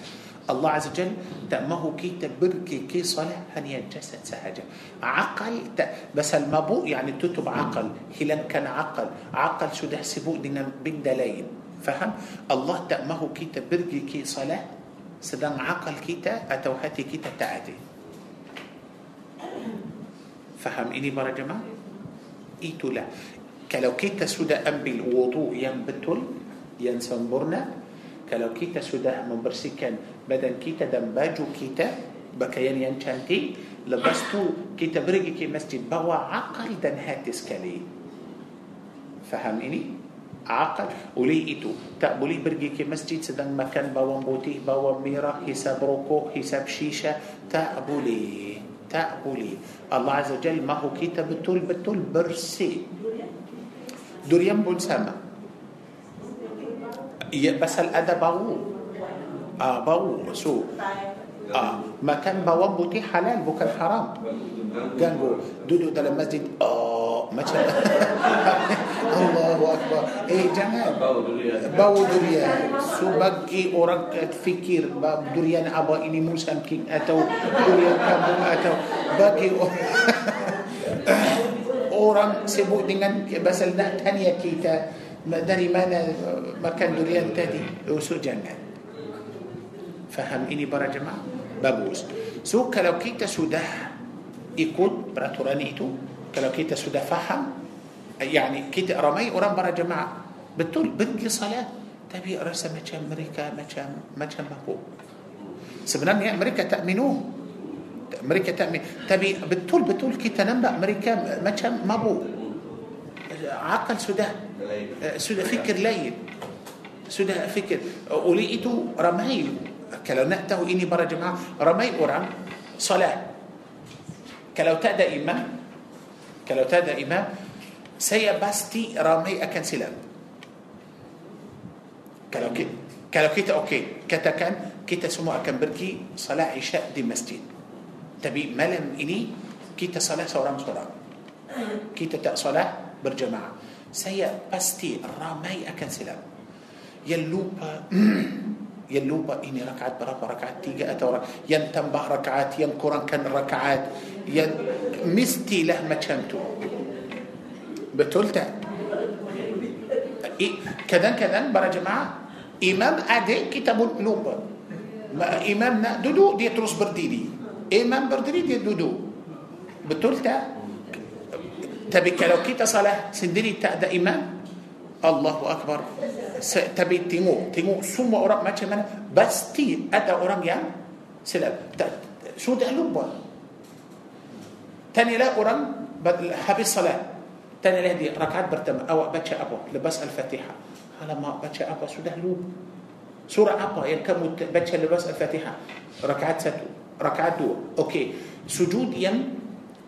الله عز وجل tak mahu kita pergi ke salat hanya jasad sahaja akal t... Pasal mabuk يعني tutup akal hilangkan akal. Akal sudah sibuk dengan benda lain. Faham? الله tak mahu kita pergi ke salat sedang akal kita atau hati kita tak ada di فهم؟ إني برا جماعة؟ إيتو لا. كلو كي تسود أنبي الوضوء ينبتل ينسمبرنا kalau kita sudah membersihkan badan kita dan baju kita, pakaian yang cantik, lepas tu kita pergi ke masjid bawa akal dan hati sekali. Faham ini? Akal oleh itu tak boleh pergi ke masjid sedang makan bawang putih, bawang merah, hisab rokok, hisab shisha, tak boleh. Tak boleh. Allah Azza Jal mahu kita betul-betul bersih. Durian pun sama. Ya, pasal ada bau. Ah, bau. So, ah, makan bawang putih halal bukan haram. Ganggu. Duduk dalam masjid. Oh, macam Allahu Akbar. Eh, jangan. Bau durian bau durian so bagi orang fikir bab durian apa ini musang king atau durian kampung atau bagi orang orang sibuk dengan pasal nak tanya kita dari mana makan durian tadi so jangan faham ini para jemaah bagus so kalau kita sudah ikut peraturan itu kalau kita sudah faham يعني kita ramai orang para jemaah betul pergi salat tapi rasa macam mereka macam macam mabuk sebenarnya mereka tak minum mereka tak minum tapi betul betul kita nampak mereka macam mabuk akal sudah eh, ah, sudah fikir lain sudah fikir. Ah, oleh itu ramai kalau nak tahu ini para jemaah. Ramai orang salat. Kalau tak ada imam kalau tak ada imam saya pasti ramai akan silap. Kalau ki kalau kita okey. Katakan. Kita semua akan pergi. Salat isyak di masjid tapi malam ini. Kita salat seorang seorang kita tak berjemaah Saya pasti ramai akan silap. Yang lupa yang lupa ini rakaat berapa rakaat tiga atau yang tambah rakaat yang kurangkan rakaat yang mestilah macam tu betul tak kadang-kadang para jemaah imam adik kita pun lupa Ma- imam nak duduk dia terus berdiri imam berdiri dia duduk betul tak tapi kalau kita salat? Sendiri tak ada imam? الله أكبر. تبي تيمو تيمو. سمو أورام ماشي مانا pasti ada orang yang salah sudah lupa Tanyalah orang habis salat tanyalah dia rakaat pertama. Awak baca apa. Lepas الفاتحة. Alamak baca apa. Sudah lupa surah apa. يعني kamu baca lepas الفاتحة؟ Rakaat satu. Rakaat dua. Okey. Sujud yang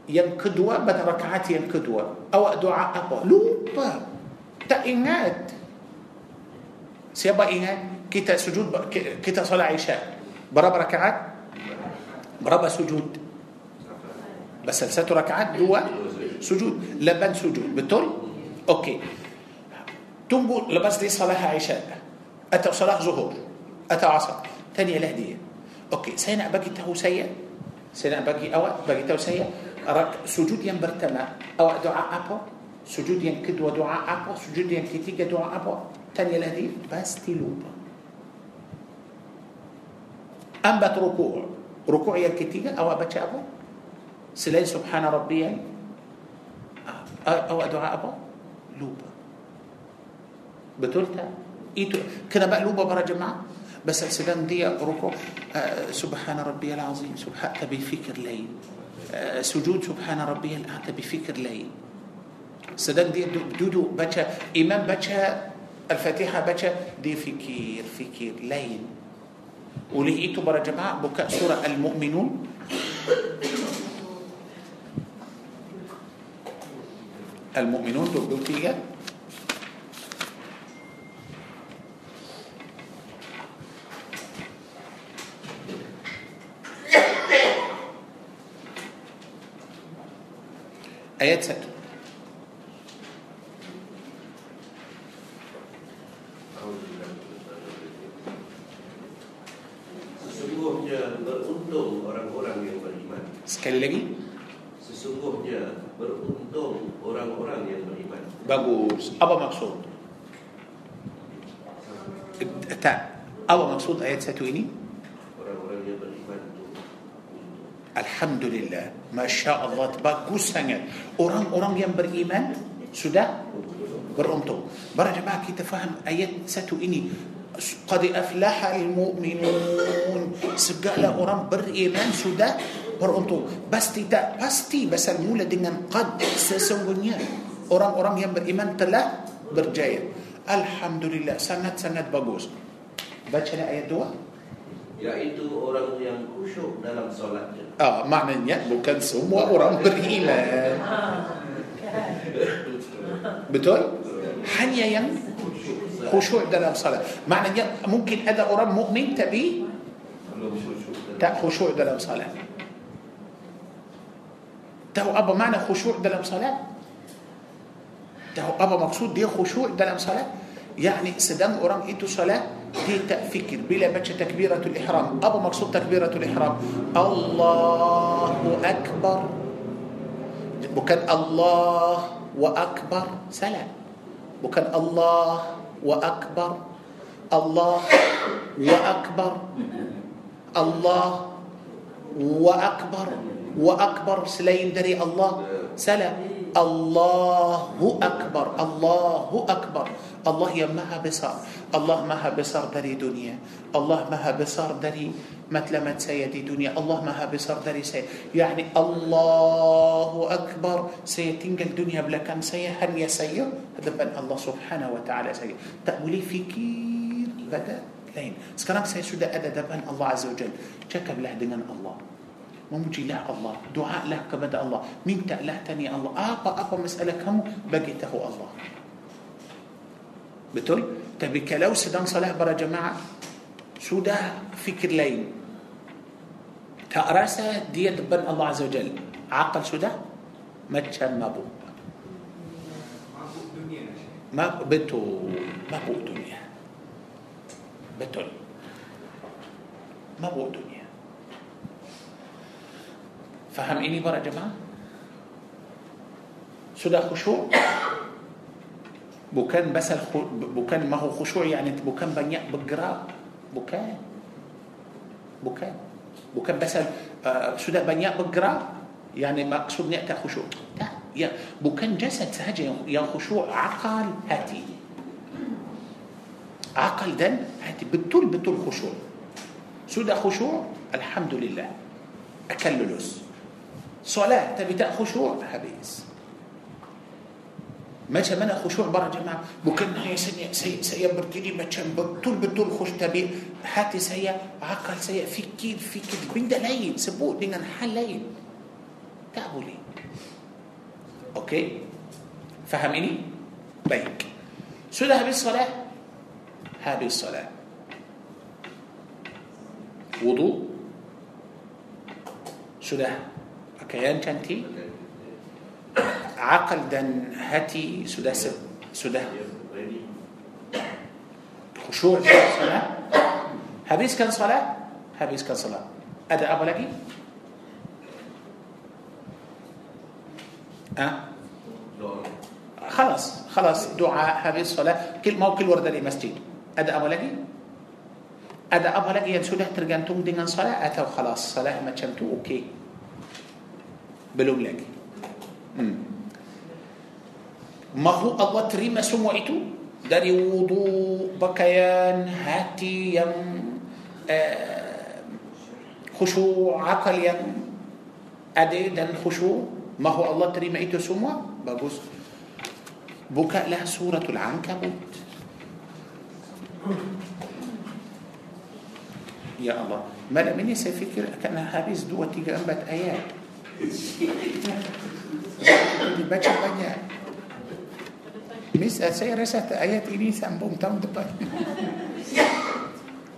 yang kedua pada rakaat yang kedua awak doa apa lupa tak ingat. Siapa ingat. Kita sujud kita salat isyak. Berapa rakaat. Berapa sujud. Pasal satu rakaat dua. Sujud. Lapan sujud. Betul okey. Tunggu lepas dia salat isyak. Atau salat zuhur. Atau asar. Tanyalah dia. Okey. Saya nak bagi tahu saya saya nak bagi awak. Bagi tahu saya rak sujud yang pertama awak doa apa sujud yang kedua doa apa sujud yang ketiga doa apa. تاني الذي بس تلوب أم ركوع؟ ركوع ين كتيجة أو أبتش أبو سلين سبحان ربي أو دعاء أبو؟ لوبا بتلتا إيتو. كنا بقى لوبا برا جماعة. بس السلام دي ركوع. سبحان ربي العظيم. سبحان تبي فكر ليل. آه، سجود سبحان ربي الأعلى بفكر لي. Sedang dia duduk baca imam baca الفاتحة baca dia fikir fikir lain oleh itu para jemaah baca سورة المؤمنون. المؤمنون dua dua היצר. Sesungguhnya beruntung orang-orang yang beriman. Sekali lagi. Sesungguhnya beruntung orang-orang yang beriman. Bagus. Apa maksud? Tak. Apa maksud ayat satu ini? Alhamdulillah, Masya Allah, bagus sangat. Orang-orang yang beriman sudah beruntung. Baru jemaah kita faham ayat satu ini. Qad aflaha al-mu'minun. Segala orang beriman sudah beruntung. Pasti tak, pasti pasal mula dengan qad sesungguhnya. Orang-orang yang beriman telah berjaya. Alhamdulillah, sangat-sangat bagus. Bacalah ayat 2. Yaitu orang yang khusyuk dalam solatnya. Ah, maknanya bukan semua orang beriman. Betul? Hanya yang khusyuk dalam solat. Maknanya mungkin ada orang mukmin tapi tak khusyuk dalam solat. Tahu apa makna khusyuk dalam solat? Tahu apa maksud dia khusyuk dalam salat? Yani sedang orang itu solat دي تفكر بلا بتش تكبيرة الإحرام. أبو مقصود تكبيرة الإحرام. الله أكبر. وكان الله وأكبر. سلام. وكان الله وأكبر. الله وأكبر. الله وأكبر. وأكبر. سلين دري الله. سلام. Allahu akbar. Allahu akbar. Allah yang maha besar. Allah maha besar dari dunia. Allah maha besar dari matlamat saya di dunia. Allah maha besar dari saya. Yani Allahu akbar. Saya tinggal dunia belakang saya. Hanya saya hadapan Allah subhanahu wa ta'ala saya. Tak boleh fikir pada lain. Sekarang saya sudah ada depan Allah Azza wa Jal. Cakaplah dengan Allah. موجي له الله دعاء له كبد الله. من له تاني الله؟ أقا أقا مسألة كم؟ بقيته الله. بتقول؟ تبي لو سدان صلاة برا جماعة؟ سودا فكر لي تأرسه دي دبن الله عز وجل. عقل سودا؟ ما كان ما بو ما بتو. ما بو دنيا. بتقول؟ ما بو دنيا. Faham ini para jemaah? Sudah khusyuk? bukan pasal khu- bukan mahu khusyuk yani bukan banyak bergerak bukan bukan bukan pasal uh, sudah banyak bergerak yani maksudnya tak khusyuk tak ya bukan jasad sahaja yang, yang khusyuk akal hati akal dan hati betul-betul khusyuk sudah khusyuk alhamdulillah akan lulus salat tapi tak khusyuk? Habis. Makna khusyuk para jemaah. Bukan hanya saya saya saya berdiri macam betul betul khusyuk tapi. Hati saya akal saya fikir fikir benda lain sibuk dengan hal lain tak boleh okey? Faham ini? طيب. Sudah habis salat? Habis salat. Wuduk. Sudah pakaian cantik. Akal dan hati sudah sudah khusyuk salat habiskan salat? Habiskan salat. Ada apa lagi أه؟ خلاص خلاص. دعاء هذه صلاة. كل ما كل ورد المسجد أدى أبو لقي أدى أبو لقي ينسوده ترجع تنقل صلاة. أتى وخلاص صلاة ما تشمتو. أوكي. Belum lagi hmm. mahu Allah terima semua itu dari wudu pakaian hati yang uh, khusyuk akal yang ada dan khusyuk mahu Allah terima itu semua bagus bukalah suratul ankabut Ya Allah Malam ini saya fikir akan habis dua, tiga, empat ayat Dibaca banyak Mis, saya rasa ayat ini sambung tahun depan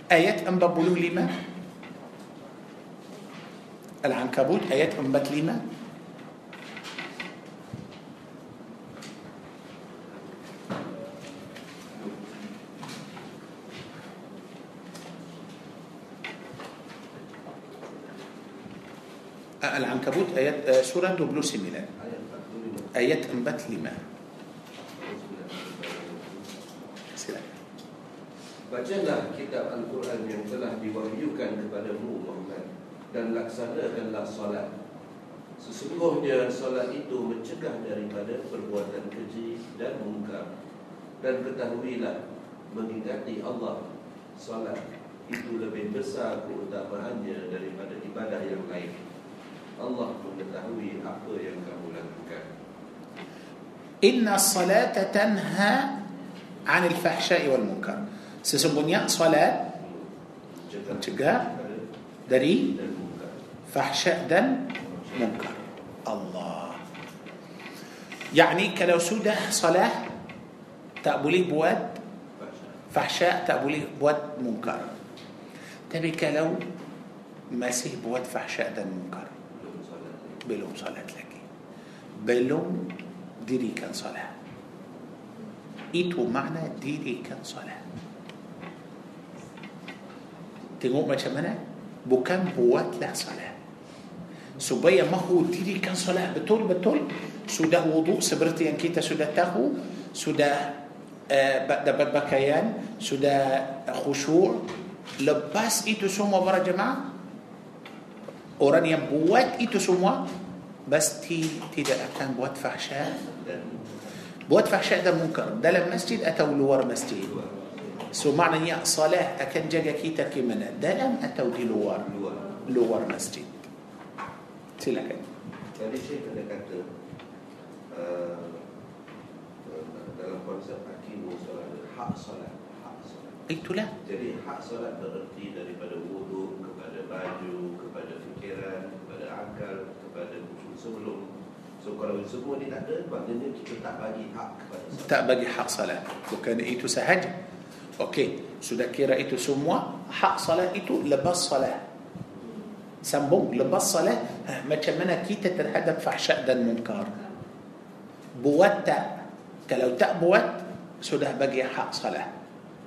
Ayat 45 Al-Ankabut ayat 45 العنكبوت آيات آه، سورة 29 ayat 45 آيات 45 silakan Bacalah kitab Al-Quran yang telah diwahyukan kepadamu Muhammad dan laksanakanlah solat. Sesungguhnya solat itu mencegah daripada perbuatan keji dan mungkar. Dan ketahuilah mengingati Allah solat itu lebih besar keutamaannya daripada ibadah yang lain. Allah mengetahui apa yang kamu lakukan. إن الصلاة تنهى عن الفحشاء والمنكر sesungguhnya salat Mencegah dari fahsya dan munkar Allah يعني kalau sudah salah tak boleh buat fahsya tak boleh buat munkar tapi kalau masih buat fahsya dan munkar Belum salat lagi. Belum dirikan salat itu makna dirikan salat tu macam mana? Bukan buatlah salat siapa mahu dirikan salat betul betul? Sudah wuduk seperti yang kita sudah tahu sudah ah pakai pakaian sudah khusyuk. Lepas itu semua para jemaah? Orang yang buat itu semua pasti tidak akan buat fahsya Dan buat fahsya dan munkar dalam masjid atau luar masjid. So maknanya salah akan jaga kita ke mana? Dalam atau di luar? Luar. masjid. Silakan. Tadi Syekh ada kata uh, dalam konsep solat hak solat, hak solat. itulah. Jadi hak solat bererti daripada wudhu baju, kepada fikiran, kepada akal, kepada khusyuk sebelum. So kalau semua ni tak ada, maknanya kita tak bagi hak kepada solat. tak bagi hak salat bukan itu sahaja. Okey sudah kira itu semua hak salat itu lepas salat sambung lepas salat ha, macam mana kita terhadap fahsya dan munkar? Buat tak? Kalau tak buat sudah bagi hak salat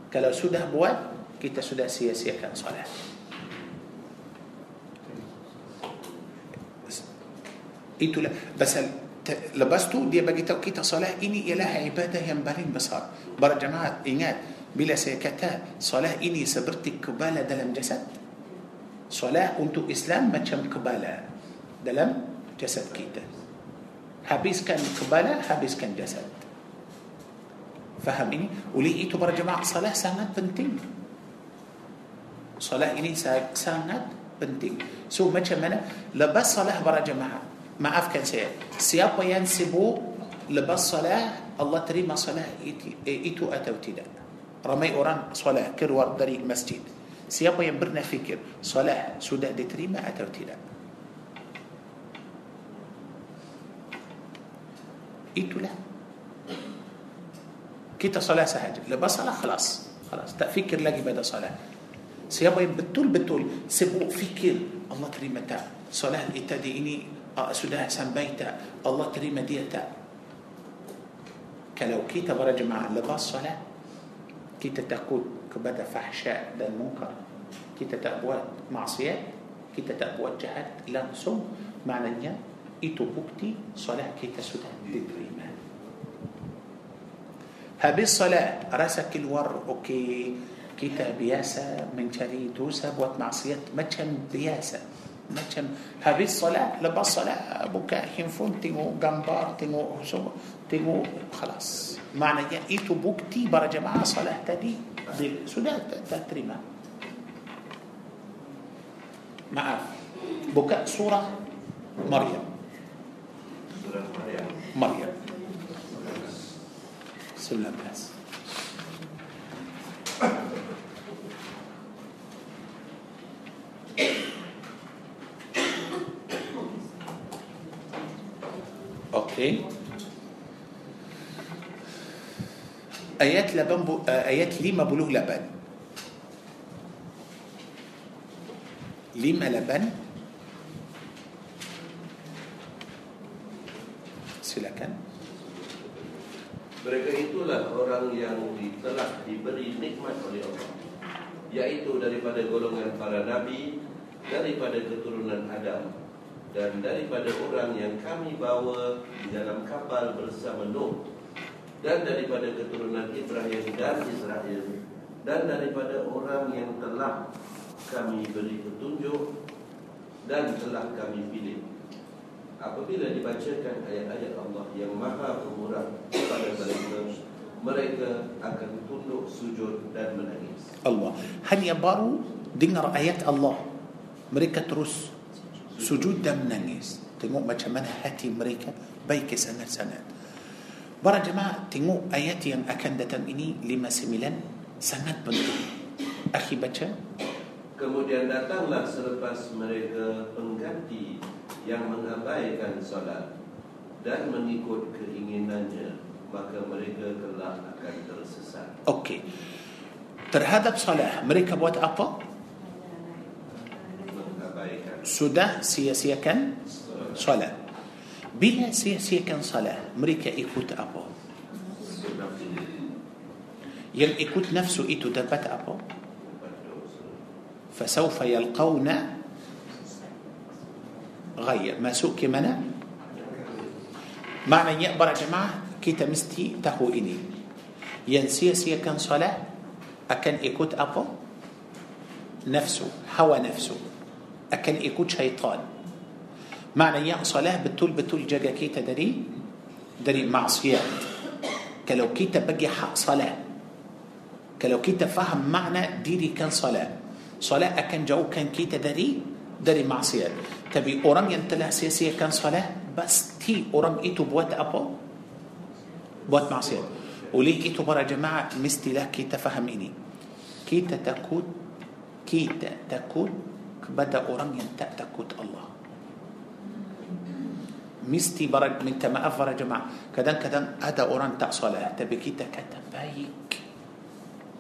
kalau sudah buat kita sudah sia-siakan salat itulah pasal Te- Lepas tu dia bagi tahu kita solat ini ialah ibadah yang paling besar. Para jemaah ingat bila saya kata solat ini seperti kepala dalam jasad. Solat untuk Islam macam kepala dalam jasad kita. Habiskan kepala, habiskan jasad. Faham ini? Oleh itu para jemaah salat sangat penting. Salat ini sa- sangat penting. So macam mana? Lepas salat para jemaah. ما أفكا تي سيابا ينسبو لبس صلاة الله تريم صلاة إيتو أتو تيدا رمي أوران صلاة كر وردري مسجد سيابا ينبرنا فكر صلاة سودا دي تريم أتو تيدا إيتو لا. كيتا صلاة سهج لبس صلاة خلاص. خلاص. تفكر لقي بدا صلاة. سيابا ينبتول بتول سبو فكر. الله تريم تا. صلاة إتا دي إني uh, sudah sampai tak Allah terima dia tak kalau kita para jemaah lepas salat kita takut kepada fahsya dan munkar kita tak buat maksiat kita tak buat jahat langsung maknanya itu bukti salat kita sudah diterima Habis salat rasa keluar okey kita biasa mencari dosa buat maksiat macam biasa macam habis salat lepas salat buka handphone tengok gambar tengok semua tengok خلاص maknanya itu bukti para jemaah salat tadi sudah tak, terima maaf buka surah Maryam Maryam Maryam 19 Okey. Ayat 8 bu- uh, ayat 58. 58 Silakan. Mereka itulah orang yang telah diberi nikmat oleh Allah Yaitu daripada golongan para nabi Daripada keturunan Adam Dan daripada orang yang kami bawa di dalam kapal bersama Nuh Dan daripada keturunan Ibrahim dan Israel Dan daripada orang yang telah kami beri petunjuk Dan telah kami pilih. Apabila dibacakan ayat-ayat Allah yang maha pemurah kepada mereka Mereka akan tunduk sujud dan menangis. Allah hanya baru? Dengar ayat Allah. Mereka terus sujud dan menangis. Tengok macam mana hati mereka baik sangat-sangat. Para jemaah tengok ayat yang akan datang ini 59 sangat penting. Akhi baca. Kemudian datanglah selepas mereka pengganti yang mengabaikan solat Dan mengikut keinginannya Maka mereka kelak akan tersesat. Okey. Terhadap salah mereka buat apa sudah sia-siakan salat bila sia-siakan salat mereka ikut apa yang ikut nafsu itu dapat apa فسوف يلقون غير masuk ke mana maknanya para jemaah kita mesti tahu ini yang sia-siakan salat akan ikut apa nafsu hawa nafsu akan ikut syaitan. Maknanya salat betul betul jaga kita dari dari maksiat. Kalau kita bagi hak salat kalau kita faham makna dirikan salat salat akan jauhkan kita dari dari maksiat tapi orang yang telah sia-siakan salat pasti orang itu buat apa? Buat maksiat. Oleh itu para jemaah mestilah kita faham ini. كيتا تكوت كيتا تكوت kepada orang yang tak takut Allah mesti bara minta maaf para jemaah kadang-kadang ada orang tak salat tapi kita kata baik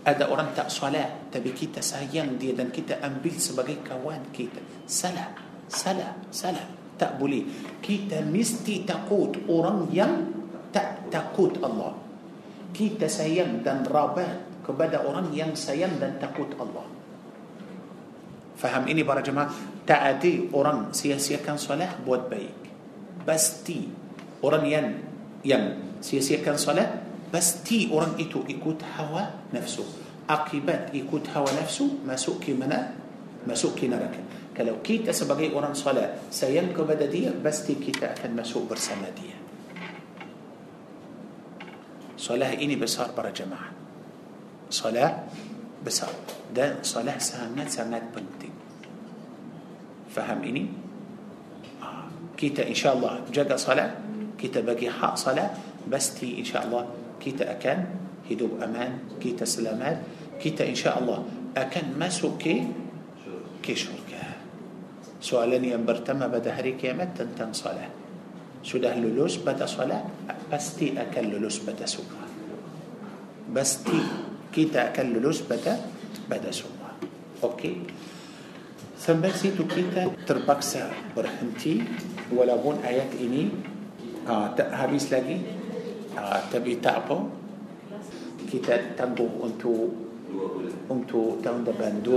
ada orang tak salat tapi kita sayang dia dan kita ambil sebagai kawan kita salah salah salah tak boleh kita mesti takut orang yang tak takut Allah kita sayang dan rabat kepada orang yang sayang dan takut Allah فهم إني برا جماعة. تأدي أوران سياسية كان صلاح بود بيك. بس تي. أوران ين ين. سياسية كان صلاح بس تي. أوران إتو إكوت هوا نفسه أقبت إكوت هوا نفسه ما سوك منا ما سوك نرك. كلو كيت أسبقي أوران صلاة سينكو بددية بس تي كيتا أكن ما سوك برسما دي. Salat ini besar para jemaah. Salat besar. Dah salat sangat sangat penting. Faham ini kita insya-Allah jaga salat kita bagi hak salat pasti insya-Allah kita akan hidup aman kita selamat kita insya-Allah akan masuk ke ke syurga soalan yang pertama pada hari kiamat tentang salat سودا لولوس بدا صلاة بس تي أكان لولوس بدا سوكا بس تي كيتا أكان لولوس بدا بدا سوكا أوكي. سمبسي توكيتا تربكسا برهنتي ولا بون آيات إني آه هابيس لاجي آه تبي تعبو كيتا تندو أنتو أنتو تندو بندو